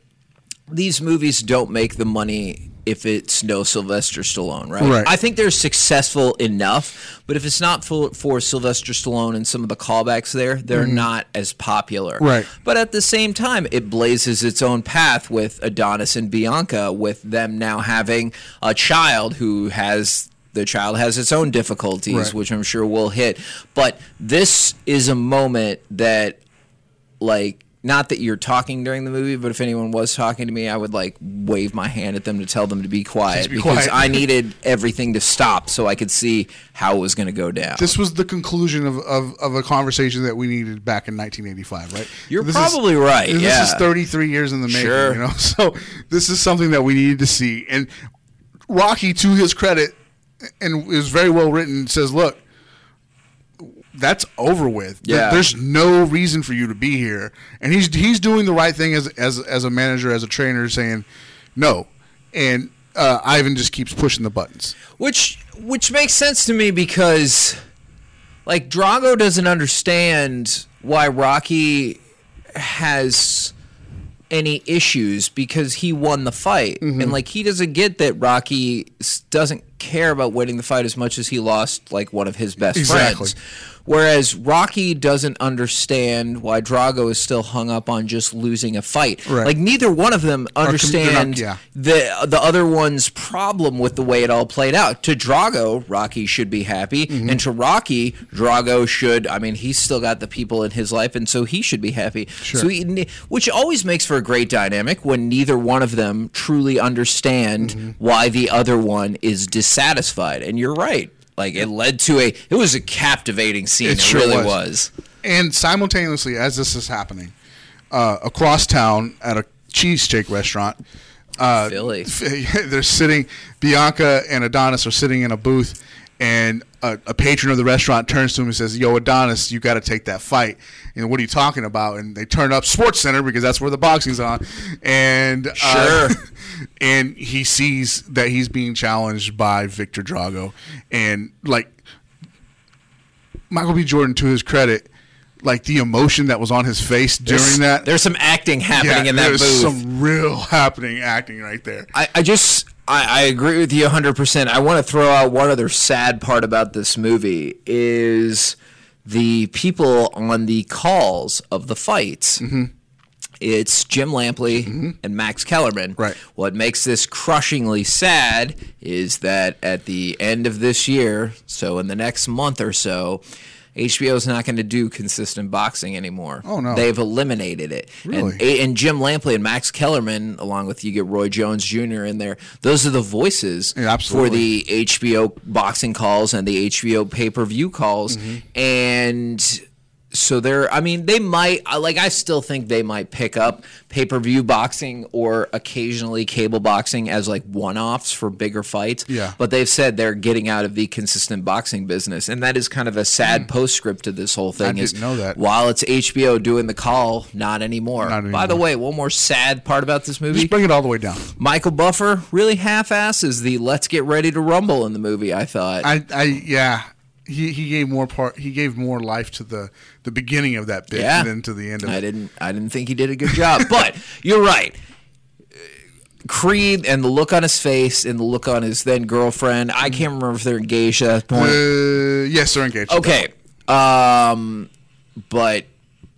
[SPEAKER 9] these movies don't make the money if it's no Sylvester Stallone, right?
[SPEAKER 8] Right.
[SPEAKER 9] I think they're successful enough, but if it's not for, for Sylvester Stallone and some of the callbacks there, they're mm-hmm. not as popular.
[SPEAKER 8] Right.
[SPEAKER 9] But at the same time, it blazes its own path with Adonis and Bianca, with them now having a child who has. The child has its own difficulties,
[SPEAKER 8] Right.
[SPEAKER 9] which I'm sure will hit. But this is a moment that like not that you're talking during the movie, but if anyone was talking to me, I would like wave my hand at them to tell them to be quiet
[SPEAKER 8] be
[SPEAKER 9] because
[SPEAKER 8] quiet.
[SPEAKER 9] I needed everything to stop so I could see how it was going to go down.
[SPEAKER 8] This was the conclusion of, of, of a conversation that we needed back in 1985, right?
[SPEAKER 9] You're
[SPEAKER 8] This
[SPEAKER 9] probably right,
[SPEAKER 8] This
[SPEAKER 9] yeah.
[SPEAKER 8] is 33 years in the making,
[SPEAKER 9] Sure.
[SPEAKER 8] you know. So this is something that we needed to see. And Rocky, to his credit, and is very well written, says, "Look, that's over with.
[SPEAKER 9] Yeah.
[SPEAKER 8] There's no reason for you to be here." And he's he's doing the right thing as as as a manager, as a trainer, saying, "No." And uh, Ivan just keeps pushing the buttons.
[SPEAKER 9] which which makes sense to me because like Drago doesn't understand why Rocky has any issues because he won the fight
[SPEAKER 8] Mm-hmm.
[SPEAKER 9] and like he doesn't get that Rocky doesn't care about winning the fight as much as he lost like one of his best
[SPEAKER 8] Exactly.
[SPEAKER 9] friends whereas Rocky doesn't understand why Drago is still hung up on just losing a fight
[SPEAKER 8] Right.
[SPEAKER 9] like neither one of them
[SPEAKER 8] they're not-
[SPEAKER 9] understand
[SPEAKER 8] yeah.
[SPEAKER 9] the the other one's problem with the way it all played out. To Drago, Rocky should be happy,
[SPEAKER 8] Mm-hmm.
[SPEAKER 9] and to Rocky, Drago should. I mean, he's still got the people in his life, and so he should be happy. So, he, which always makes for a great dynamic when neither one of them truly understand
[SPEAKER 8] Mm-hmm.
[SPEAKER 9] why the other one is dissatisfied. And you're right. Like it led to a. It was a captivating scene. It,
[SPEAKER 8] sure
[SPEAKER 9] really
[SPEAKER 8] was.
[SPEAKER 9] was.
[SPEAKER 8] And simultaneously, as this is happening, uh, across town at a cheesesteak restaurant, uh,
[SPEAKER 9] Philly.
[SPEAKER 8] they're sitting. Bianca and Adonis are sitting in a booth, and a, a patron of the restaurant turns to him and says, "Yo, Adonis, you got to take that fight." And what are you talking about? And they turn up Sports Center because that's where the boxing's on, and uh,
[SPEAKER 9] Sure.
[SPEAKER 8] and he sees that he's being challenged by Viktor Drago, and like Michael B. Jordan, to his credit, like the emotion that was on his face during
[SPEAKER 9] There's-
[SPEAKER 8] that.
[SPEAKER 9] There's some acting happening
[SPEAKER 8] yeah,
[SPEAKER 9] in that
[SPEAKER 8] there's
[SPEAKER 9] booth.
[SPEAKER 8] some real happening acting right there.
[SPEAKER 9] I, I just I, I agree with you 100%. I want to throw out one other sad part about this movie is the people on the calls of the fights.
[SPEAKER 8] Mm-hmm.
[SPEAKER 9] It's Jim Lampley and Max Kellerman.
[SPEAKER 8] Right.
[SPEAKER 9] What makes this crushingly sad is that at the end of this year, so in the next month or so, HBO is not going to do consistent boxing anymore.
[SPEAKER 8] Oh, no.
[SPEAKER 9] They've eliminated it.
[SPEAKER 8] Really?
[SPEAKER 9] And, and Jim Lampley and Max Kellerman, along with you get Roy Jones Jr. in there. Those are the voices
[SPEAKER 8] Yeah,
[SPEAKER 9] for the HBO boxing calls and the HBO pay per view calls.
[SPEAKER 8] Mm-hmm.
[SPEAKER 9] And so they're, I mean, they might, like, I still think they might pick up pay per view boxing or occasionally cable boxing as like one offs for bigger fights.
[SPEAKER 8] Yeah.
[SPEAKER 9] But they've said they're getting out of the consistent boxing business. And that is kind of a sad postscript to this whole thing. is
[SPEAKER 8] Hmm. didn't know that.
[SPEAKER 9] While it's HBO doing the call, not anymore.
[SPEAKER 8] Not anymore
[SPEAKER 9] By the way, one more sad part about this movie.
[SPEAKER 8] Just bring it all the way down.
[SPEAKER 9] Michael Buffer really half-asses the "Let's get ready to rumble" in the movie. I thought.
[SPEAKER 8] I, I, yeah. He, he gave more part. He gave more life to the the beginning of that bit
[SPEAKER 9] yeah.
[SPEAKER 8] than to the end of
[SPEAKER 9] I
[SPEAKER 8] it.
[SPEAKER 9] I didn't. I didn't think he did a good job. but you're right. Creed and the look on his face and the look on his then girlfriend. I can't remember if they're engaged at that point.
[SPEAKER 8] Uh, yes, they're engaged.
[SPEAKER 9] Okay. Um, but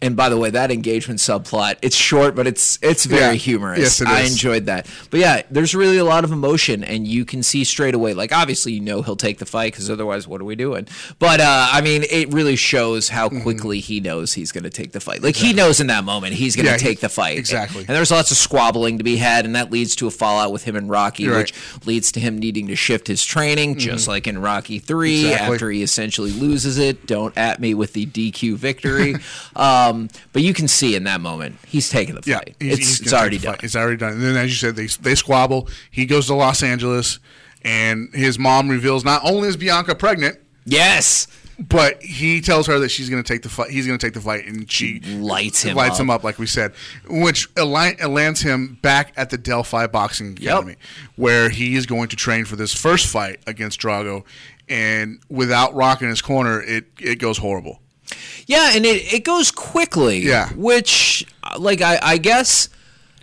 [SPEAKER 9] and by the way, that engagement subplot, it's short, but it's it's very
[SPEAKER 8] Yeah.
[SPEAKER 9] humorous.
[SPEAKER 8] Yes, it
[SPEAKER 9] I enjoyed that. But yeah, there's really a lot of emotion, and you can see straight away. Like obviously, you know he'll take the fight because otherwise, what are we doing? But uh, I mean, it really shows how
[SPEAKER 8] Mm-hmm.
[SPEAKER 9] quickly he knows he's going to take the fight. Like he knows in that moment he's going to
[SPEAKER 8] Yeah,
[SPEAKER 9] take the fight.
[SPEAKER 8] exactly.
[SPEAKER 9] And there's lots of squabbling to be had, and that leads to a fallout with him and Rocky,
[SPEAKER 8] You're
[SPEAKER 9] which leads to him needing to shift his training, just like in Rocky Three.
[SPEAKER 8] Mm-hmm. Exactly.
[SPEAKER 9] After he essentially loses it, don't at me with the DQ victory. um, Um, but you can see in that moment he's taking the
[SPEAKER 8] Yeah,
[SPEAKER 9] fight.
[SPEAKER 8] he's-
[SPEAKER 9] it's
[SPEAKER 8] he's
[SPEAKER 9] it's already done.
[SPEAKER 8] It's already done. And then, as you said, they they squabble. He goes to Los Angeles, and his mom reveals not only is Bianca pregnant,
[SPEAKER 9] Yes,
[SPEAKER 8] but he tells her that she's going to take the fight. He's going to take the fight, and she
[SPEAKER 9] lights him
[SPEAKER 8] lights
[SPEAKER 9] up.
[SPEAKER 8] him up, like we said, which lands him back at the Delphi Boxing Academy, where he is going to train for this first fight against Drago. And without Rock in his corner, it it goes horrible.
[SPEAKER 9] Yeah, and it, it goes quickly.
[SPEAKER 8] Yeah.
[SPEAKER 9] Which, like, I, I guess,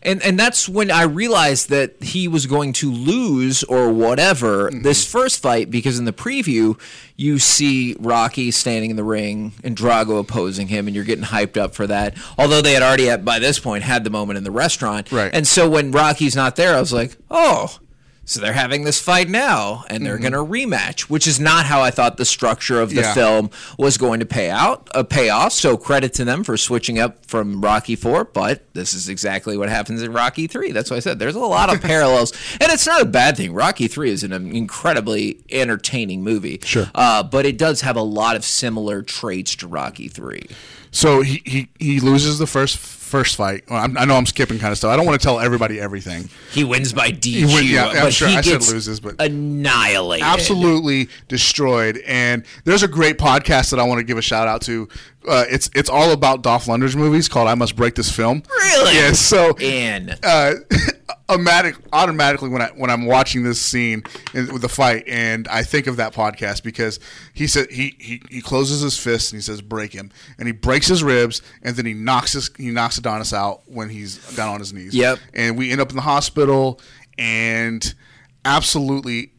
[SPEAKER 9] and, and that's when I realized that he was going to lose or whatever
[SPEAKER 8] Mm-hmm.
[SPEAKER 9] this first fight because in the preview, you see Rocky standing in the ring and Drago opposing him, and you're getting hyped up for that. Although they had already, at, by this point, had the moment in the restaurant.
[SPEAKER 8] Right.
[SPEAKER 9] And so when Rocky's not there, I was like, oh. So they're having this fight now, and they're going to rematch, which is not how I thought the structure of the
[SPEAKER 8] Mm-hmm. Yeah.
[SPEAKER 9] film was going to pay out, uh, payoff. So credit to them for switching up from Rocky Four, but this is exactly what happens in Rocky Three. That's why I said there's a lot of parallels, and it's not a bad thing. Rocky Three is an incredibly entertaining movie,
[SPEAKER 8] Sure.
[SPEAKER 9] uh, but it does have a lot of similar traits to Rocky Three.
[SPEAKER 8] So he, he, he loses the first first fight. Well, I know I'm skipping kind of stuff. I don't want to tell everybody everything.
[SPEAKER 9] He wins by DQ,
[SPEAKER 8] win- yeah, I'm
[SPEAKER 9] but
[SPEAKER 8] sure
[SPEAKER 9] he
[SPEAKER 8] I said loses, but-
[SPEAKER 9] annihilated.
[SPEAKER 8] absolutely destroyed. And there's a great podcast that I want to give a shout out to. Uh, it's it's all about Dolph Lundgren's movies called "I Must Break This Film."
[SPEAKER 9] Really?
[SPEAKER 8] Yes. So
[SPEAKER 9] In.
[SPEAKER 8] uh, automatic, automatically when I when I'm watching this scene in, with the fight, and I think of that podcast because he said he, he he closes his fist and he says break him, and he breaks his ribs, and then he knocks his he knocks Adonis out when he's down on his knees.
[SPEAKER 9] Yep.
[SPEAKER 8] And we end up in the hospital, and absolutely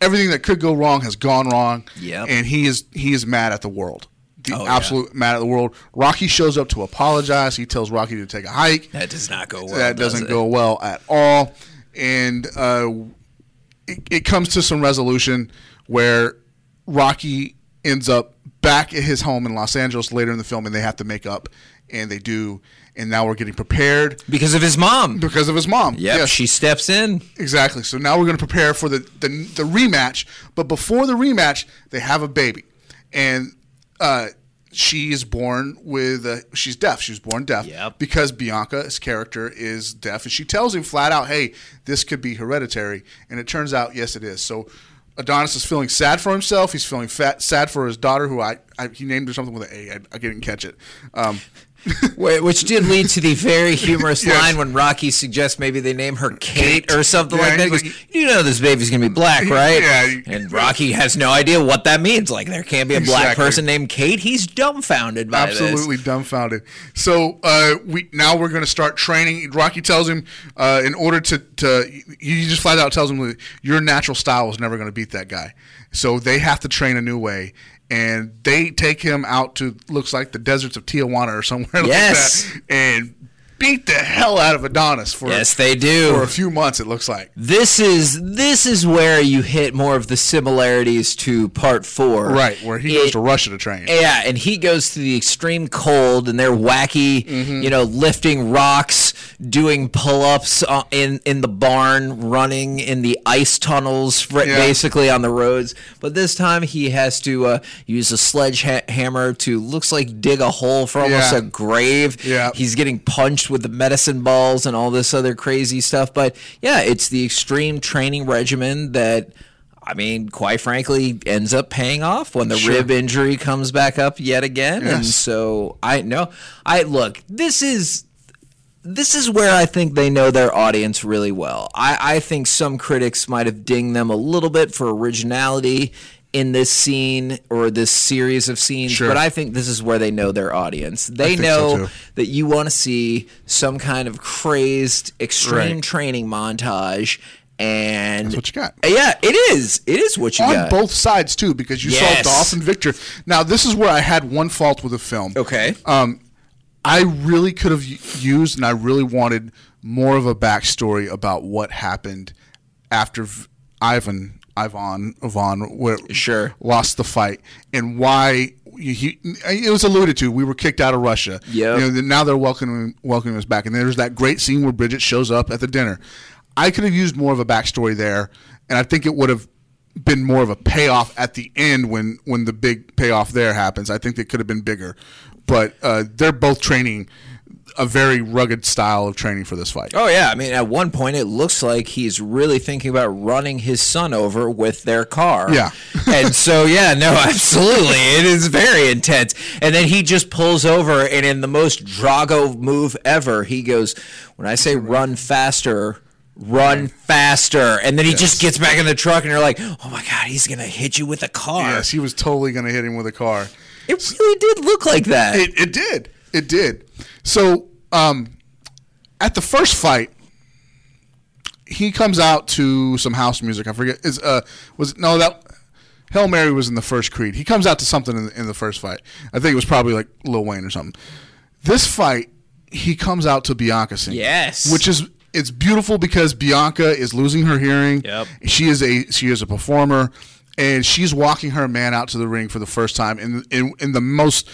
[SPEAKER 8] everything that could go wrong has gone wrong.
[SPEAKER 9] Yep.
[SPEAKER 8] And he is he is mad at the world. The
[SPEAKER 9] Oh, yeah.
[SPEAKER 8] absolute mad at the world. Rocky shows up to apologize. He tells Rocky to take a hike
[SPEAKER 9] That does not go well.
[SPEAKER 8] that
[SPEAKER 9] does
[SPEAKER 8] doesn't
[SPEAKER 9] it?
[SPEAKER 8] go well at all and uh, it, it comes to some resolution where rocky ends up back at his home in los angeles later in the film and they have to make up and they do and now we're getting prepared
[SPEAKER 9] because of his mom.
[SPEAKER 8] because of his mom
[SPEAKER 9] Yep,
[SPEAKER 8] Yes,
[SPEAKER 9] she steps in.
[SPEAKER 8] exactly so now we're going to prepare for the, the the rematch but before the rematch they have a baby and uh she is born with a, she's deaf she was born deaf
[SPEAKER 9] Yep.
[SPEAKER 8] because bianca's character is deaf and she tells him flat out hey this could be hereditary and it turns out yes it is so Adonis is feeling sad for himself. He's feeling fat, sad for his daughter, who I, I he named her something with an A. I, I didn't catch it. Um,
[SPEAKER 9] which did lead to the very humorous
[SPEAKER 8] Yes.
[SPEAKER 9] line when Rocky suggests maybe they name her Kate, or something
[SPEAKER 8] Yeah,
[SPEAKER 9] like that. He goes, "You know this baby's gonna be black, right?"
[SPEAKER 8] Yeah.
[SPEAKER 9] And Rocky has no idea what that means. Like there can't be a black person named Kate. He's dumbfounded by this.
[SPEAKER 8] absolutely dumbfounded. So uh, we now we're going to start training. Rocky tells him uh, in order to to he just flat out tells him your natural style is never going to beat that guy. So they have to train a new way. And they take him out to looks like the deserts of Tijuana or somewhere
[SPEAKER 9] Yes.
[SPEAKER 8] like that, and beat the hell out of Adonis for
[SPEAKER 9] Yes, they do.
[SPEAKER 8] for a few months. It looks like
[SPEAKER 9] This is this is where you hit more of the similarities to part four,
[SPEAKER 8] right where he goes
[SPEAKER 9] It-
[SPEAKER 8] to Russia to train.
[SPEAKER 9] Yeah, and he goes to the extreme cold, and they're wacky,
[SPEAKER 8] Mm-hmm.
[SPEAKER 9] you know, lifting rocks, doing pull-ups uh, in in the barn, running in the ice tunnels,
[SPEAKER 8] Yeah.
[SPEAKER 9] basically on the roads. But this time he has to uh, use a sledgehammer to looks like dig a hole for almost
[SPEAKER 8] Yeah.
[SPEAKER 9] a grave.
[SPEAKER 8] Yeah.
[SPEAKER 9] he's getting punched with the medicine balls and all this other crazy stuff. But yeah, it's the extreme training regimen that. I mean, quite frankly, ends up paying off when the
[SPEAKER 8] Sure.
[SPEAKER 9] rib injury comes back up yet again. And so I know I look, this is this is where I think they know their audience really well. I, I think some critics might have dinged them a little bit for originality in this scene or this series of scenes,
[SPEAKER 8] Sure.
[SPEAKER 9] but I think this is where they know their audience. They
[SPEAKER 8] think so,
[SPEAKER 9] know that you want to see some kind of crazed extreme
[SPEAKER 8] Right.
[SPEAKER 9] training montage and
[SPEAKER 8] That's what you got.
[SPEAKER 9] yeah, it is. It is what you got.
[SPEAKER 8] on
[SPEAKER 9] got.
[SPEAKER 8] both sides too, because you
[SPEAKER 9] Yes.
[SPEAKER 8] saw Dolph and Viktor. Now this is where I had one fault with the film.
[SPEAKER 9] Okay.
[SPEAKER 8] Um, I really could have used, and I really wanted more of a backstory about what happened after Ivan, Ivan, Ivan, where
[SPEAKER 9] Sure.
[SPEAKER 8] lost the fight, and why. He, it was alluded to. We were kicked out of Russia.
[SPEAKER 9] Yep.
[SPEAKER 8] You know, now they're welcoming welcoming us back, and there's that great scene where Brigitte shows up at the dinner. I could have used more of a backstory there, and I think it would have been more of a payoff at the end when when the big payoff there happens. I think it could have been bigger, but uh, they're both training a very rugged style of training for this fight.
[SPEAKER 9] Oh yeah, I mean at one point it looks like he's really thinking about running his son over with their car.
[SPEAKER 8] Yeah.
[SPEAKER 9] and so yeah, no, absolutely. It is very intense. And then he just pulls over and in the most Drago move ever, he goes, "When I say run faster, run faster." And then he just gets back in the truck and you're like, "Oh my god, he's going to hit you with a car."
[SPEAKER 8] Yes, he was totally going to hit him with a car.
[SPEAKER 9] It really did look like that.
[SPEAKER 8] It, it did. It did. So, um, at the first fight, he comes out to some house music. I forget. Is uh was no that Hail Mary was in the first Creed. He comes out to something in the, in the first fight. I think it was probably like Lil Wayne or something. This fight, he comes out to Bianca singing.
[SPEAKER 9] Yes.
[SPEAKER 8] which is it's beautiful because Bianca is losing her hearing.
[SPEAKER 9] Yep.
[SPEAKER 8] She is a she is a performer, and she's walking her man out to the ring for the first time in in, in the most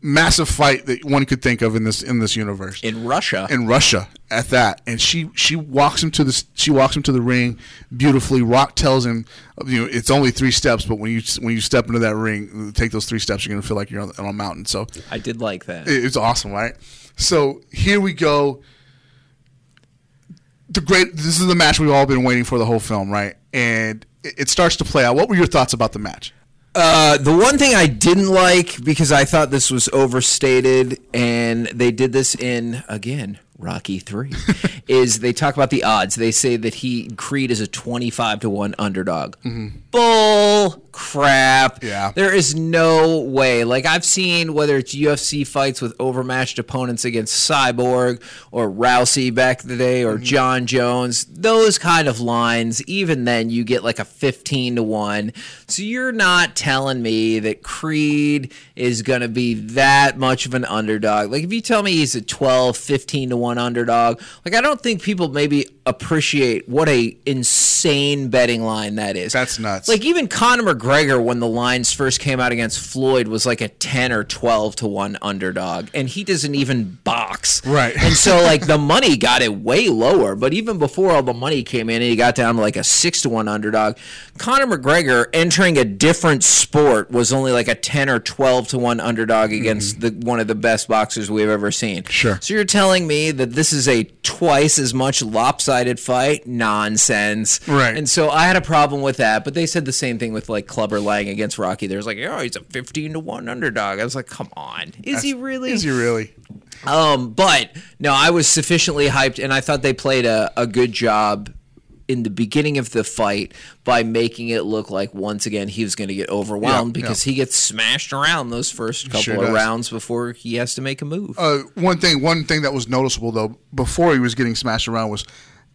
[SPEAKER 8] massive fight that one could think of in this in this universe
[SPEAKER 9] in Russia.
[SPEAKER 8] in Russia at that, and she she walks him to the she walks him to the ring beautifully. Rock tells him, you know, it's only three steps, but when you when you step into that ring, take those three steps, you're gonna feel like you're on, on a mountain. So
[SPEAKER 9] I did like that.
[SPEAKER 8] it- it's awesome, right? So here we go. The great. This is the match we've all been waiting for the whole film, right? And it, starts to play out. What were your thoughts about the match?
[SPEAKER 9] Uh, the one thing I didn't like because I thought this was overstated, and they did this in again Rocky Three, is they talk about the odds. They say that he Creed is a twenty-five to one underdog. Mm-hmm. Bull crap.
[SPEAKER 8] Yeah.
[SPEAKER 9] there is no way. Like I've seen whether it's UFC fights with overmatched opponents against Cyborg or Rousey back in the day or mm-hmm. Jon Jones, those kind of lines. Even then, you get like a fifteen to one. So you're not telling me that Creed is going to be that much of an underdog. Like if you tell me he's a 12, 15 to 1 underdog, like I don't think people maybe appreciate what a insane betting line that is.
[SPEAKER 8] That's nuts.
[SPEAKER 9] Like even Conor McGregor when the lines first came out against Floyd was like a 10 or 12 to 1 underdog and he doesn't even box.
[SPEAKER 8] Right.
[SPEAKER 9] And so like the money got it way lower, but even before all the money came in and he got down to like a 6 to 1 underdog, Conor McGregor entering a different sport was only like a 10 or 12 to 1 underdog against the one of the best boxers we've ever seen.
[SPEAKER 8] Mm-hmm. Sure.
[SPEAKER 9] So you're telling me that this is a twice as much lopsided sided fight. Nonsense.
[SPEAKER 8] Right.
[SPEAKER 9] And so I had a problem with that. But they said the same thing with like Clubber Lang against Rocky. There's like, oh, he's a 15 to 1 underdog. I was like, come on. Is he really?
[SPEAKER 8] Is he really?
[SPEAKER 9] Um, but no, I was sufficiently hyped, and I thought they played a, a good job in the beginning of the fight by making it look like once again he was going to get overwhelmed
[SPEAKER 8] Yeah,
[SPEAKER 9] because
[SPEAKER 8] yeah.
[SPEAKER 9] he gets smashed around those first couple
[SPEAKER 8] Sure
[SPEAKER 9] of
[SPEAKER 8] does.
[SPEAKER 9] rounds before he has to make a move.
[SPEAKER 8] Uh, one thing, one thing that was noticeable though, before he was getting smashed around was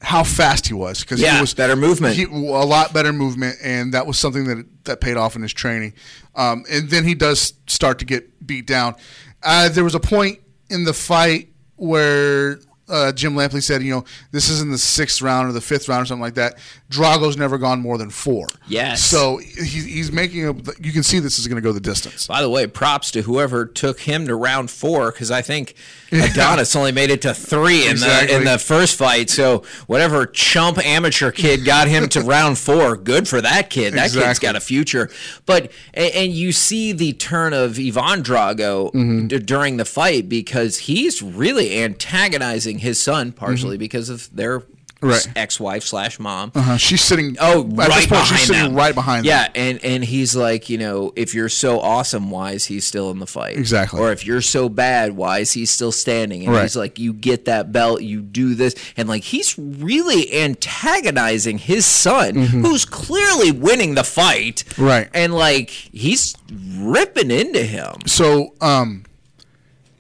[SPEAKER 8] how fast he was because
[SPEAKER 9] Yeah,
[SPEAKER 8] he was
[SPEAKER 9] better movement.
[SPEAKER 8] he, a lot better movement, and that was something that that paid off in his training. Um, and then he does start to get beat down. Uh, there was a point in the fight where uh, Jim Lampley said, you know, this is in the sixth round or the fifth round or something like that. Drago's never gone more than four.
[SPEAKER 9] Yes.
[SPEAKER 8] So he's, he's making a. You can see this is going to go the distance.
[SPEAKER 9] By the way, props to whoever took him to round four because I think Adonis only made it to three in
[SPEAKER 8] Exactly.
[SPEAKER 9] the in the first fight. So whatever chump amateur kid got him to round four, good for that kid. That kid's got a future. But and, and you see the turn of Ivan Drago
[SPEAKER 8] Mm-hmm.
[SPEAKER 9] d- during the fight because he's really antagonizing his son, partially because of their
[SPEAKER 8] Mm-hmm. Right.
[SPEAKER 9] ex-wife slash mom.
[SPEAKER 8] Uh, she's sitting.
[SPEAKER 9] Oh,
[SPEAKER 8] at
[SPEAKER 9] right
[SPEAKER 8] this point,
[SPEAKER 9] behind
[SPEAKER 8] she's sitting
[SPEAKER 9] them.
[SPEAKER 8] right behind.
[SPEAKER 9] Yeah,
[SPEAKER 8] them.
[SPEAKER 9] and and he's like, you know, if you're so awesome, why is he still in the fight?
[SPEAKER 8] Exactly.
[SPEAKER 9] Or if you're so bad, why is he still standing? And
[SPEAKER 8] Right.
[SPEAKER 9] he's like, you get that belt, you do this, and like he's really antagonizing his son, who's clearly winning the fight.
[SPEAKER 8] Mm-hmm. Right.
[SPEAKER 9] And like he's ripping into him.
[SPEAKER 8] So, um,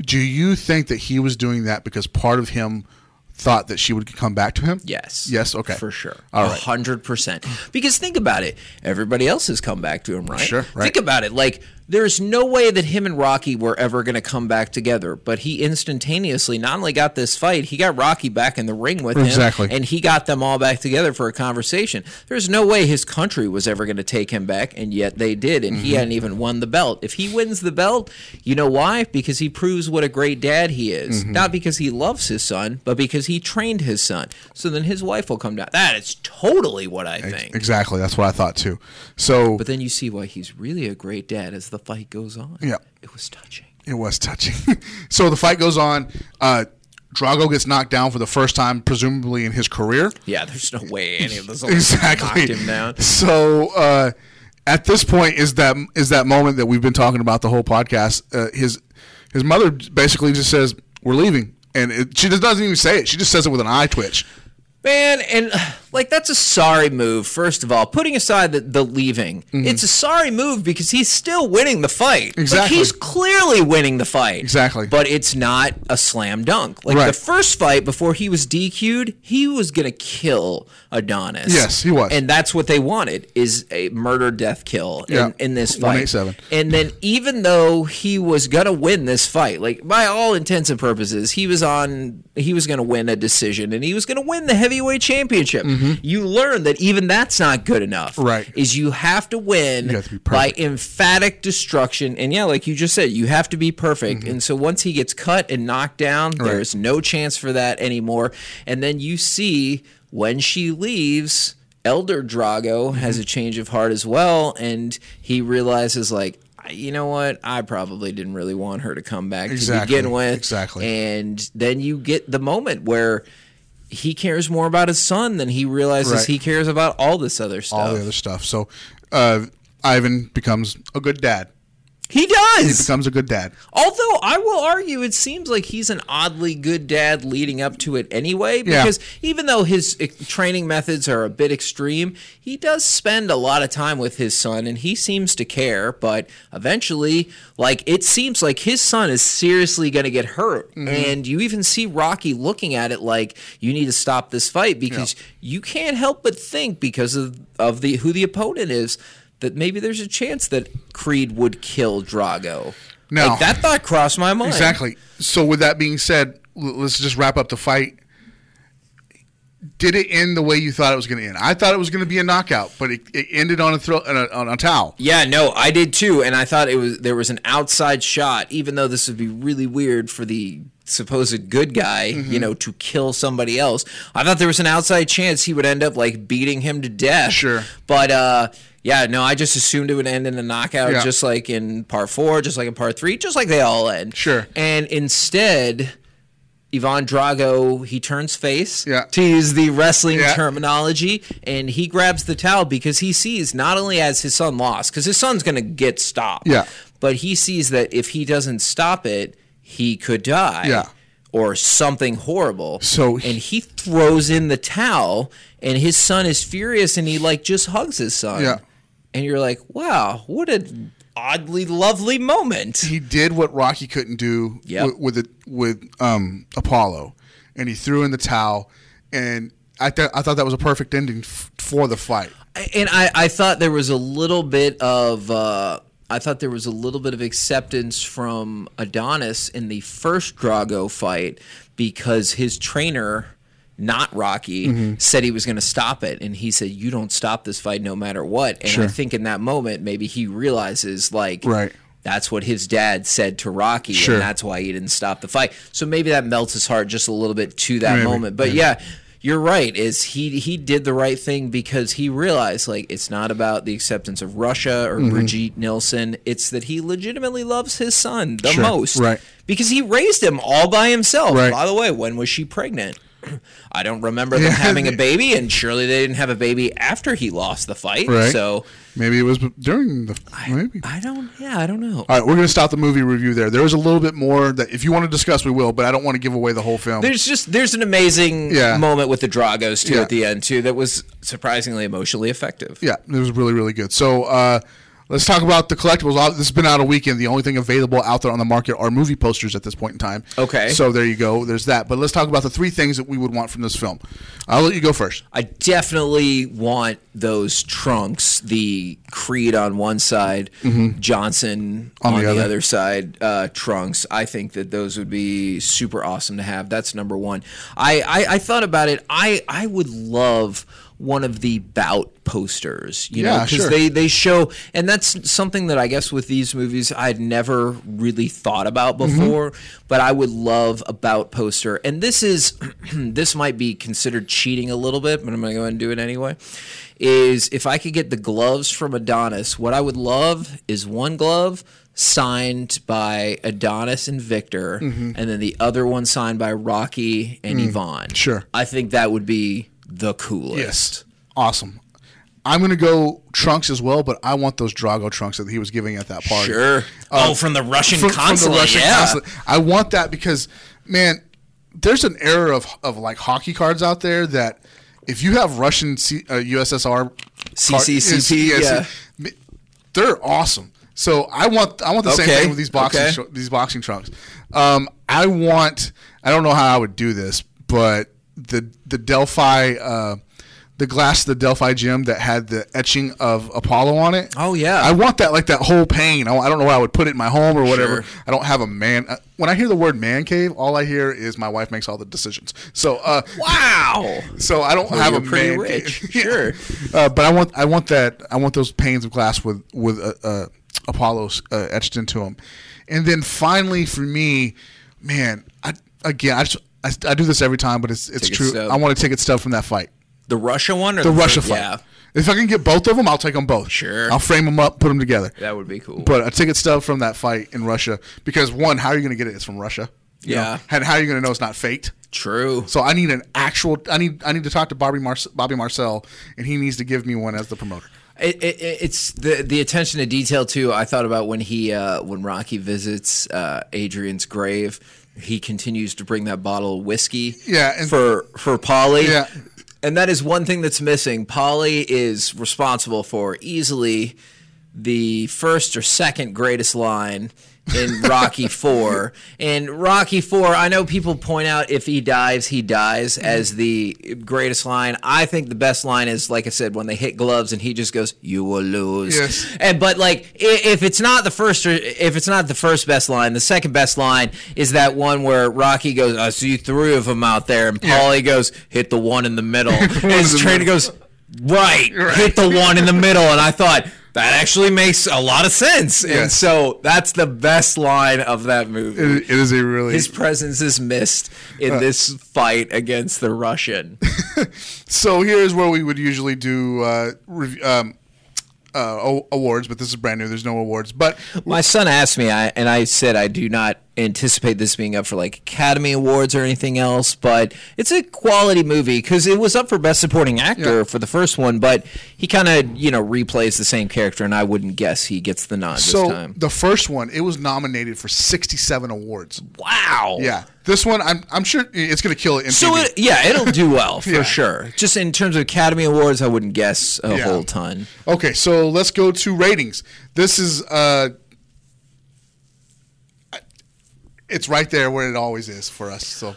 [SPEAKER 8] do you think that he was doing that because part of him thought that she would come back to him?
[SPEAKER 9] Yes.
[SPEAKER 8] Yes. Okay.
[SPEAKER 9] For sure.
[SPEAKER 8] All
[SPEAKER 9] A hundred percent. Because think about it. Everybody else has come back to him, right?
[SPEAKER 8] Sure, right.
[SPEAKER 9] Think about it. Like there's no way that him and Rocky were ever going to come back together. But he instantaneously not only got this fight, he got Rocky back in the ring with him.
[SPEAKER 8] Exactly.
[SPEAKER 9] And he got them all back together for a conversation. There's no way his country was ever going to take him back, and yet they did. And
[SPEAKER 8] Mm-hmm.
[SPEAKER 9] he hadn't even won the belt. If he wins the belt, you know why? Because he proves what a great dad he is.
[SPEAKER 8] Mm-hmm.
[SPEAKER 9] Not because he loves his son, but because he trained his son. So then his wife will come down. That is totally what I think.
[SPEAKER 8] Exactly. That's what I thought too. So
[SPEAKER 9] But then you see why he's really a great dad as the fight goes on.
[SPEAKER 8] Yeah.
[SPEAKER 9] It was touching.
[SPEAKER 8] it was touching. so the fight goes on. Uh, Drago gets knocked down for the first time, presumably in his career.
[SPEAKER 9] Yeah, there's no way any of this
[SPEAKER 8] exactly.
[SPEAKER 9] knocked him down.
[SPEAKER 8] So uh, at this point is that is that moment that we've been talking about the whole podcast. Uh, his his mother basically just says, "We're leaving," and it, she just doesn't even say it. She just says it with an eye twitch.
[SPEAKER 9] Man, and like that's a sorry move. First of all, putting aside the, the leaving, mm-hmm. it's a sorry move because he's still winning the fight. Like,
[SPEAKER 8] Exactly.
[SPEAKER 9] he's clearly winning the fight.
[SPEAKER 8] Exactly.
[SPEAKER 9] But it's not a slam dunk. Like
[SPEAKER 8] Right.
[SPEAKER 9] the first fight before he was DQ'd, he was gonna kill Adonis.
[SPEAKER 8] Yes, he was.
[SPEAKER 9] and that's what they wanted is a murder death kill in,
[SPEAKER 8] Yeah.
[SPEAKER 9] in this fight.
[SPEAKER 8] 187.
[SPEAKER 9] And then even though he was gonna win this fight, like by all intents and purposes, he was on he was gonna win a decision and he was gonna win the heavyweight championship. You learn that even that's not good enough.
[SPEAKER 8] Mm-hmm. Right.
[SPEAKER 9] Is you have to win
[SPEAKER 8] to
[SPEAKER 9] by emphatic destruction. And yeah, like you just said, you have to be perfect. And so once he gets cut and knocked down,
[SPEAKER 8] Mm-hmm. Right.
[SPEAKER 9] there's no chance for that anymore. And then you see when she leaves, Elder Drago
[SPEAKER 8] Mm-hmm.
[SPEAKER 9] has a change of heart as well, and he realizes like. You know what? I probably didn't really want her to come back
[SPEAKER 8] Exactly,
[SPEAKER 9] to begin with.
[SPEAKER 8] exactly.
[SPEAKER 9] And then you get the moment where he cares more about his son than he realizes
[SPEAKER 8] Right.
[SPEAKER 9] he cares about all this other stuff.
[SPEAKER 8] All the other stuff. So uh, Ivan becomes a good dad.
[SPEAKER 9] He does.
[SPEAKER 8] He becomes a good dad.
[SPEAKER 9] Although I will argue, it seems like he's an oddly good dad leading up to it anyway.
[SPEAKER 8] Yeah.
[SPEAKER 9] Because even though his training methods are a bit extreme, he does spend a lot of time with his son, and he seems to care. But eventually, like it seems like his son is seriously going to get hurt,
[SPEAKER 8] Mm-hmm.
[SPEAKER 9] and you even see Rocky looking at it like you need to stop this fight because you can't help but think because of of the who the opponent is. That maybe there's a chance that Creed would kill Drago.
[SPEAKER 8] Now-
[SPEAKER 9] Like, that thought crossed my mind.
[SPEAKER 8] Exactly. So with that being said, let's just wrap up the fight. Did it end the way you thought it was going to end? I thought it was going to be a knockout, but it, it ended on a throw on a, on a towel.
[SPEAKER 9] Yeah, no, I did too, and I thought it was there was an outside shot, even though this would be really weird for the supposed good guy,
[SPEAKER 8] Mm-hmm.
[SPEAKER 9] you know, to kill somebody else. I thought there was an outside chance he would end up like beating him to death.
[SPEAKER 8] Sure.
[SPEAKER 9] But uh yeah, no, I just assumed it would end in a knockout,
[SPEAKER 8] Yeah.
[SPEAKER 9] just like in part four, just like in part three, just like they all end.
[SPEAKER 8] Sure.
[SPEAKER 9] And instead, Ivan Drago he turns face
[SPEAKER 8] Yeah.
[SPEAKER 9] to use the wrestling
[SPEAKER 8] Yeah.
[SPEAKER 9] terminology, and he grabs the towel because he sees not only as his son lost, because his son's going to get stopped,
[SPEAKER 8] Yeah.
[SPEAKER 9] but he sees that if he doesn't stop it, he could die,
[SPEAKER 8] Yeah.
[SPEAKER 9] or something horrible.
[SPEAKER 8] So he-
[SPEAKER 9] and he throws in the towel, and his son is furious, and he like just hugs his son,
[SPEAKER 8] Yeah.
[SPEAKER 9] and you're like, wow, what a oddly lovely moment.
[SPEAKER 8] he did what Rocky couldn't do
[SPEAKER 9] Yep.
[SPEAKER 8] with with, it, with um, Apollo, and he threw in the towel. And I th- I thought that was a perfect ending f- for the fight.
[SPEAKER 9] and I, I thought there was a little bit of uh, I thought there was a little bit of acceptance from Adonis in the first Drago fight because his trainer, not Rocky,
[SPEAKER 8] Mm-hmm.
[SPEAKER 9] said he was going to stop it, and he said, "You don't stop this fight no matter what." And I think in that moment, maybe he realizes like
[SPEAKER 8] Right.
[SPEAKER 9] That's what his dad said to Rocky,
[SPEAKER 8] Sure.
[SPEAKER 9] and that's why he didn't stop the fight. So maybe that melts his heart just a little bit to that
[SPEAKER 8] Maybe,
[SPEAKER 9] moment. But
[SPEAKER 8] maybe.
[SPEAKER 9] yeah, you're right. Is he he did the right thing because he realized like it's not about the acceptance of Russia or
[SPEAKER 8] Mm-hmm.
[SPEAKER 9] Brigitte Nielsen. It's that he legitimately loves his son the
[SPEAKER 8] Sure,
[SPEAKER 9] most,
[SPEAKER 8] right.
[SPEAKER 9] Because he raised him all by himself.
[SPEAKER 8] Right.
[SPEAKER 9] By the way, when was she pregnant? I don't remember them having a baby, and surely they didn't have a baby after he lost the fight.
[SPEAKER 8] Right.
[SPEAKER 9] So
[SPEAKER 8] Maybe it was during the maybe.
[SPEAKER 9] I don't. Yeah, I don't know.
[SPEAKER 8] All right, we're going to stop the movie review there. There was a little bit more that if you want to discuss, we will, but I don't want to give away the whole film.
[SPEAKER 9] There's just there's an amazing
[SPEAKER 8] Yeah.
[SPEAKER 9] moment with the Dragos too
[SPEAKER 8] Yeah.
[SPEAKER 9] at the end too that was surprisingly emotionally effective.
[SPEAKER 8] Yeah, it was really, really good. So uh, let's talk about the collectibles. This has been out a weekend. The only thing available out there on the market are movie posters at this point in time.
[SPEAKER 9] Okay.
[SPEAKER 8] So there you go. There's that. But let's talk about the three things that we would want from this film. I'll let you go first.
[SPEAKER 9] I definitely want those trunks, the Creed on one side, Johnson
[SPEAKER 8] On
[SPEAKER 9] on,
[SPEAKER 8] the
[SPEAKER 9] the,
[SPEAKER 8] other.
[SPEAKER 9] other, side uh, trunks. I think that those would be super awesome to have. That's number one. I, I, I thought about it. I, I would love one of the bout posters, you know, because
[SPEAKER 8] sure.
[SPEAKER 9] they, they show, and that's something that I guess with these movies I'd never really thought about
[SPEAKER 8] Mm-hmm.
[SPEAKER 9] before, but I would love a bout poster. And this is, this might be considered cheating a little bit, but I'm going to go ahead and do it anyway. Is if I could get the gloves from Adonis, what I would love is one glove signed by Adonis and Viktor, and then the other one signed by Rocky and Ivan.
[SPEAKER 8] Mm-hmm. Sure.
[SPEAKER 9] I think that would be the coolest.
[SPEAKER 8] Yes. Awesome. I'm going to go trunks as well, but I want those Drago trunks that he was giving at that party.
[SPEAKER 9] Sure. oh, from the Russian
[SPEAKER 8] From- from the. Russian
[SPEAKER 9] yeah.
[SPEAKER 8] consulate. I want that because, man, there's an era of, of like hockey cards out there that if you have Russian C, uh, USSR
[SPEAKER 9] CCCP,
[SPEAKER 8] card-
[SPEAKER 9] yeah.
[SPEAKER 8] they're awesome. So I want I want the same thing with these boxing
[SPEAKER 9] okay.
[SPEAKER 8] tr- these boxing trunks. Um, I want I don't know how I would do this, but the the Delphi uh, the glass the Delphi gym that had the etching of Apollo on it.
[SPEAKER 9] Oh, yeah.
[SPEAKER 8] I want that like that whole pane. I, I don't know where I would put it in my home or whatever.
[SPEAKER 9] Sure.
[SPEAKER 8] I don't have a man. Uh, when I hear the word man cave, all I hear is my wife makes all the decisions. So uh,
[SPEAKER 9] Wow.
[SPEAKER 8] so I don't
[SPEAKER 9] Well,
[SPEAKER 8] have a
[SPEAKER 9] pretty
[SPEAKER 8] man
[SPEAKER 9] rich.
[SPEAKER 8] cave.
[SPEAKER 9] Sure.
[SPEAKER 8] Uh, but I want I want that I want those panes of glass with with uh, uh, Apollos uh, etched into them, and then finally for me, man, I again I just I, I do this every time, but it's it's
[SPEAKER 9] Ticket
[SPEAKER 8] true.
[SPEAKER 9] stub.
[SPEAKER 8] I want to take it stuff from that fight,
[SPEAKER 9] The Russia one or
[SPEAKER 8] the
[SPEAKER 9] the,
[SPEAKER 8] Russia fight.
[SPEAKER 9] Yeah,
[SPEAKER 8] If I can get both of them, I'll take them both.
[SPEAKER 9] Sure.
[SPEAKER 8] I'll frame them up, put them together.
[SPEAKER 9] that would be cool.
[SPEAKER 8] But a ticket stub from that fight in Russia because one, how are you going to get it? It's from Russia. You
[SPEAKER 9] Yeah.
[SPEAKER 8] know? And how are you going to know it's not faked?
[SPEAKER 9] True.
[SPEAKER 8] So I need an actual. I need. I need to talk to Bobby Mar- Bobby Marcel, and he needs to give me one as the promoter.
[SPEAKER 9] It, it, it's the the attention to detail too. I thought about when he uh, when Rocky visits uh, Adrian's grave. He continues to bring that bottle of whiskey.
[SPEAKER 8] Yeah,
[SPEAKER 9] for for Paulie.
[SPEAKER 8] Yeah.
[SPEAKER 9] and that is one thing that's missing. Paulie is responsible for easily the first or second greatest line in Rocky Four. And Rocky Four, I know people point out if he dives, he dies as the greatest line. I think the best line is, like I said, when they hit gloves and he just goes, "You will lose."
[SPEAKER 8] Yes.
[SPEAKER 9] And but like if it's not the first if it's not the first best line, the second best line is that one where Rocky goes, "I see three of them out there," and Paulie goes, "Hit the one in the middle." and his trainer goes, right, hit the one in the middle. And I thought that actually makes a lot of sense. And so that's the best line of that movie.
[SPEAKER 8] It, it is a really
[SPEAKER 9] His presence is missed in this fight against the Russian.
[SPEAKER 8] So here's where we would usually do uh, rev- um, uh, awards, but this is brand new. There's no awards, but
[SPEAKER 9] My son asked me, I, and I said I do not anticipate this being up for like Academy Awards or anything else, but it's a quality movie because it was up for Best Supporting Actor
[SPEAKER 8] Yeah.
[SPEAKER 9] for the first one, but he kind of you know replays the same character, and I wouldn't guess he gets the nod
[SPEAKER 8] So
[SPEAKER 9] this time.
[SPEAKER 8] the first one, it was nominated for 67 awards.
[SPEAKER 9] Wow.
[SPEAKER 8] Yeah, this one, I'm I'm sure it's gonna kill it.
[SPEAKER 9] So it, yeah, it'll do well for
[SPEAKER 8] Yeah.
[SPEAKER 9] sure. Just in terms of Academy Awards, I wouldn't guess a
[SPEAKER 8] Yeah.
[SPEAKER 9] whole ton.
[SPEAKER 8] Okay, so let's go to ratings. This is uh it's right there where it always is for us. So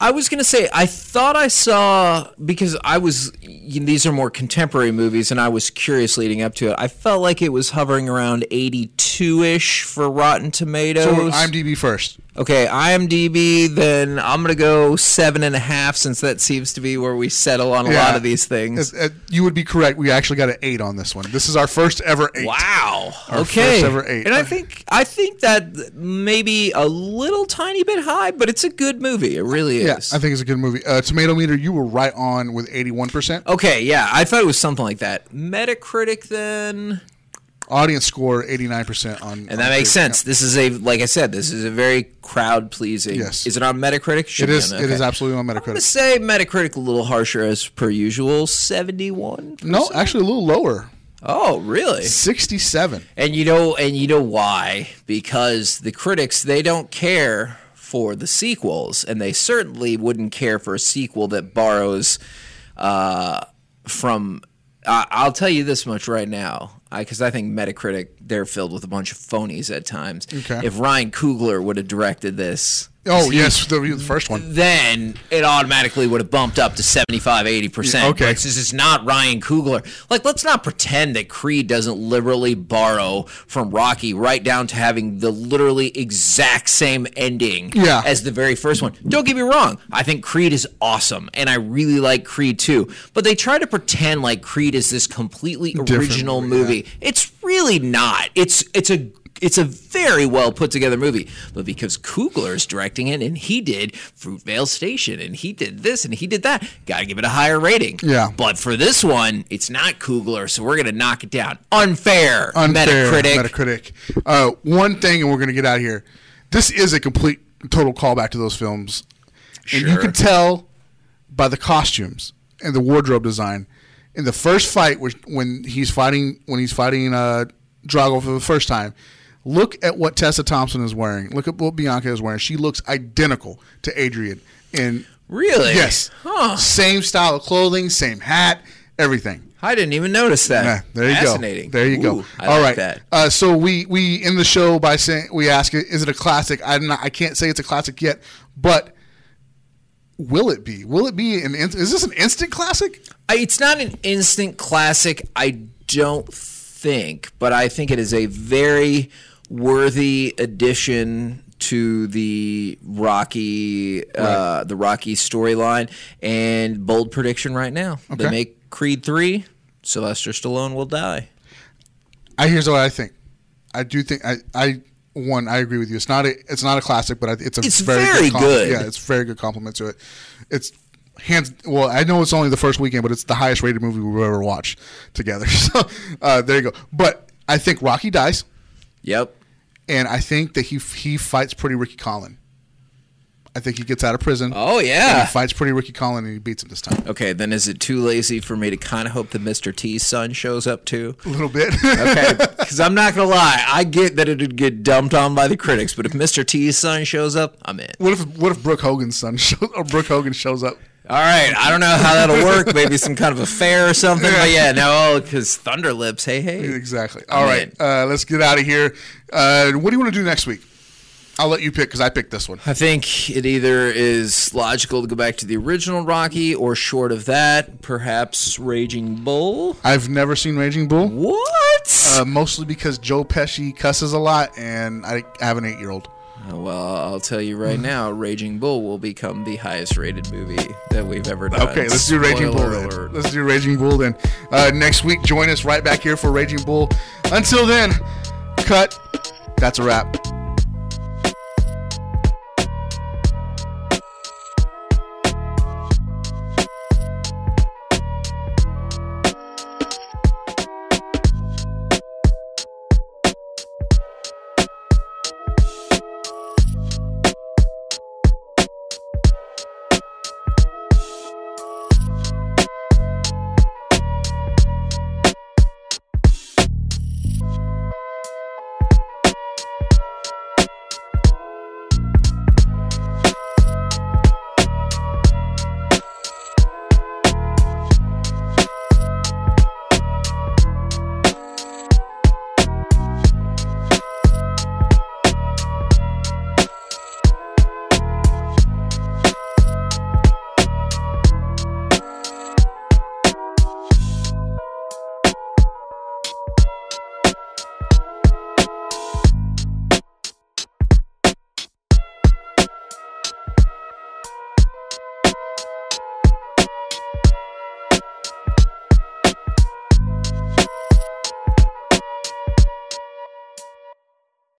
[SPEAKER 9] I was gonna say I thought I saw because I was these are more contemporary movies and I was curious leading up to it. I felt like it was hovering around eighty two ish for Rotten Tomatoes.
[SPEAKER 8] so IMDb first.
[SPEAKER 9] Okay, IMDb. Then I'm gonna go seven and a half since that seems to be where we settle on a lot of these things.
[SPEAKER 8] Uh, you would be correct. We actually got an eight on this one. This is our first ever eight.
[SPEAKER 9] Wow.
[SPEAKER 8] Our
[SPEAKER 9] okay.
[SPEAKER 8] first ever eight.
[SPEAKER 9] And I think I think that maybe a little tiny bit high, but it's a good movie. It really is. Yeah.
[SPEAKER 8] I think it's a good movie. Uh, tomato meter, you were right on with eighty-one percent.
[SPEAKER 9] Okay, yeah, I thought it was something like that. Metacritic then,
[SPEAKER 8] Audience score eighty-nine percent on.
[SPEAKER 9] and that makes sense. This is a like I said, this is a very crowd pleasing.
[SPEAKER 8] Yes.
[SPEAKER 9] Is it on Metacritic?
[SPEAKER 8] It
[SPEAKER 9] Should be
[SPEAKER 8] is.
[SPEAKER 9] on-
[SPEAKER 8] It is absolutely on Metacritic.
[SPEAKER 9] I'm gonna say Metacritic a little harsher as per usual, seventy-one.
[SPEAKER 8] No, actually, a little lower.
[SPEAKER 9] Oh, really?
[SPEAKER 8] Sixty-seven.
[SPEAKER 9] And you know, and you know why? Because the critics they don't care for the sequels, and they certainly wouldn't care for a sequel that borrows uh, from. I I'll tell you this much right now, because I, think Metacritic they're filled with a bunch of phonies at times.
[SPEAKER 8] Okay.
[SPEAKER 9] If Ryan Coogler would have directed this.
[SPEAKER 8] Oh yes, the, the first one.
[SPEAKER 9] then it automatically would have bumped up to 75 80%.
[SPEAKER 8] Yeah, okay.
[SPEAKER 9] Since it's not Ryan Coogler, like let's not pretend that Creed doesn't literally borrow from Rocky right down to having the literally exact same ending
[SPEAKER 8] Yeah.
[SPEAKER 9] as the very first one. Don't get me wrong, I think Creed is awesome and I really like Creed too. But they try to pretend like Creed is this completely original
[SPEAKER 8] movie,
[SPEAKER 9] movie. It's really not. It's it's a it's a very well put together movie, but because Coogler is directing it and he did Fruitvale Station and he did this and he did that, got to give it a higher rating.
[SPEAKER 8] Yeah.
[SPEAKER 9] But for this one, it's not Coogler, so we're gonna knock it down. Unfair.
[SPEAKER 8] Unfair.
[SPEAKER 9] Metacritic.
[SPEAKER 8] Metacritic. Uh, one thing, and we're gonna get out of here. This is a complete, total callback to those films, and you can tell by the costumes and the wardrobe design. In the first fight, which when he's fighting, when he's fighting uh, Drago for the first time, look at what Tessa Thompson is wearing. Look at what Bianca is wearing. She looks identical to Adrian. In
[SPEAKER 9] Really?
[SPEAKER 8] yes,
[SPEAKER 9] Huh.
[SPEAKER 8] same style of clothing, same hat, everything.
[SPEAKER 9] I didn't even notice that.
[SPEAKER 8] Yeah, there you
[SPEAKER 9] Fascinating.
[SPEAKER 8] go. There you go.
[SPEAKER 9] Ooh, I
[SPEAKER 8] All
[SPEAKER 9] like
[SPEAKER 8] right.
[SPEAKER 9] that.
[SPEAKER 8] Uh, so we we end the show by saying we ask it, is it a classic? I'm not, I can't say it's a classic yet, but will it be? Will it be an? Is this an instant classic?
[SPEAKER 9] I, it's not an instant classic, I don't think, but I think it is a very worthy addition to the Rocky, uh, the Rocky storyline. And bold prediction right now: they make Creed three. Sylvester Stallone will die.
[SPEAKER 8] I here's what I think. I do think I I one I agree with you. It's not a it's not a classic, but I, it's a
[SPEAKER 9] It's
[SPEAKER 8] very,
[SPEAKER 9] very
[SPEAKER 8] compliment-
[SPEAKER 9] good.
[SPEAKER 8] Yeah, it's a very good compliment to it. It's hands well. I know it's only the first weekend, but it's the highest rated movie we've ever watched together. So uh, there you go. But I think Rocky dies.
[SPEAKER 9] Yep.
[SPEAKER 8] and I think that he he fights pretty Ricky Conlan. I think he gets out of prison.
[SPEAKER 9] Oh yeah.
[SPEAKER 8] he fights pretty Ricky Conlan and he beats him this time.
[SPEAKER 9] Okay, then is it too lazy for me to kind of hope that Mr. T's son shows up too?
[SPEAKER 8] A little bit.
[SPEAKER 9] Okay, because I'm not gonna lie, I get that it'd get dumped on by the critics, but if Mr. T's son shows up, I'm in.
[SPEAKER 8] what if what if Brooke Hogan's son shows, or Brooke Hogan shows up?
[SPEAKER 9] All right, I don't know how that'll work. Maybe some kind of affair or something. But yeah, no, because Thunder Lips. Hey, hey.
[SPEAKER 8] Exactly. All right, uh, let's get out of here. Uh, what do you want to do next week? I'll let you pick because I picked this one.
[SPEAKER 9] I think it either is logical to go back to the original Rocky, or short of that, perhaps Raging Bull.
[SPEAKER 8] I've never seen Raging Bull,
[SPEAKER 9] What?
[SPEAKER 8] uh, mostly because Joe Pesci cusses a lot, and I have an eight-year-old.
[SPEAKER 9] Uh, well, I'll tell you right now, Raging Bull will become the highest rated movie that we've ever done.
[SPEAKER 8] Okay, let's do Raging Bull then.
[SPEAKER 9] alert.
[SPEAKER 8] Let's do Raging Bull then. Uh, next week, join us right back here for Raging Bull. Until then, cut. That's a wrap.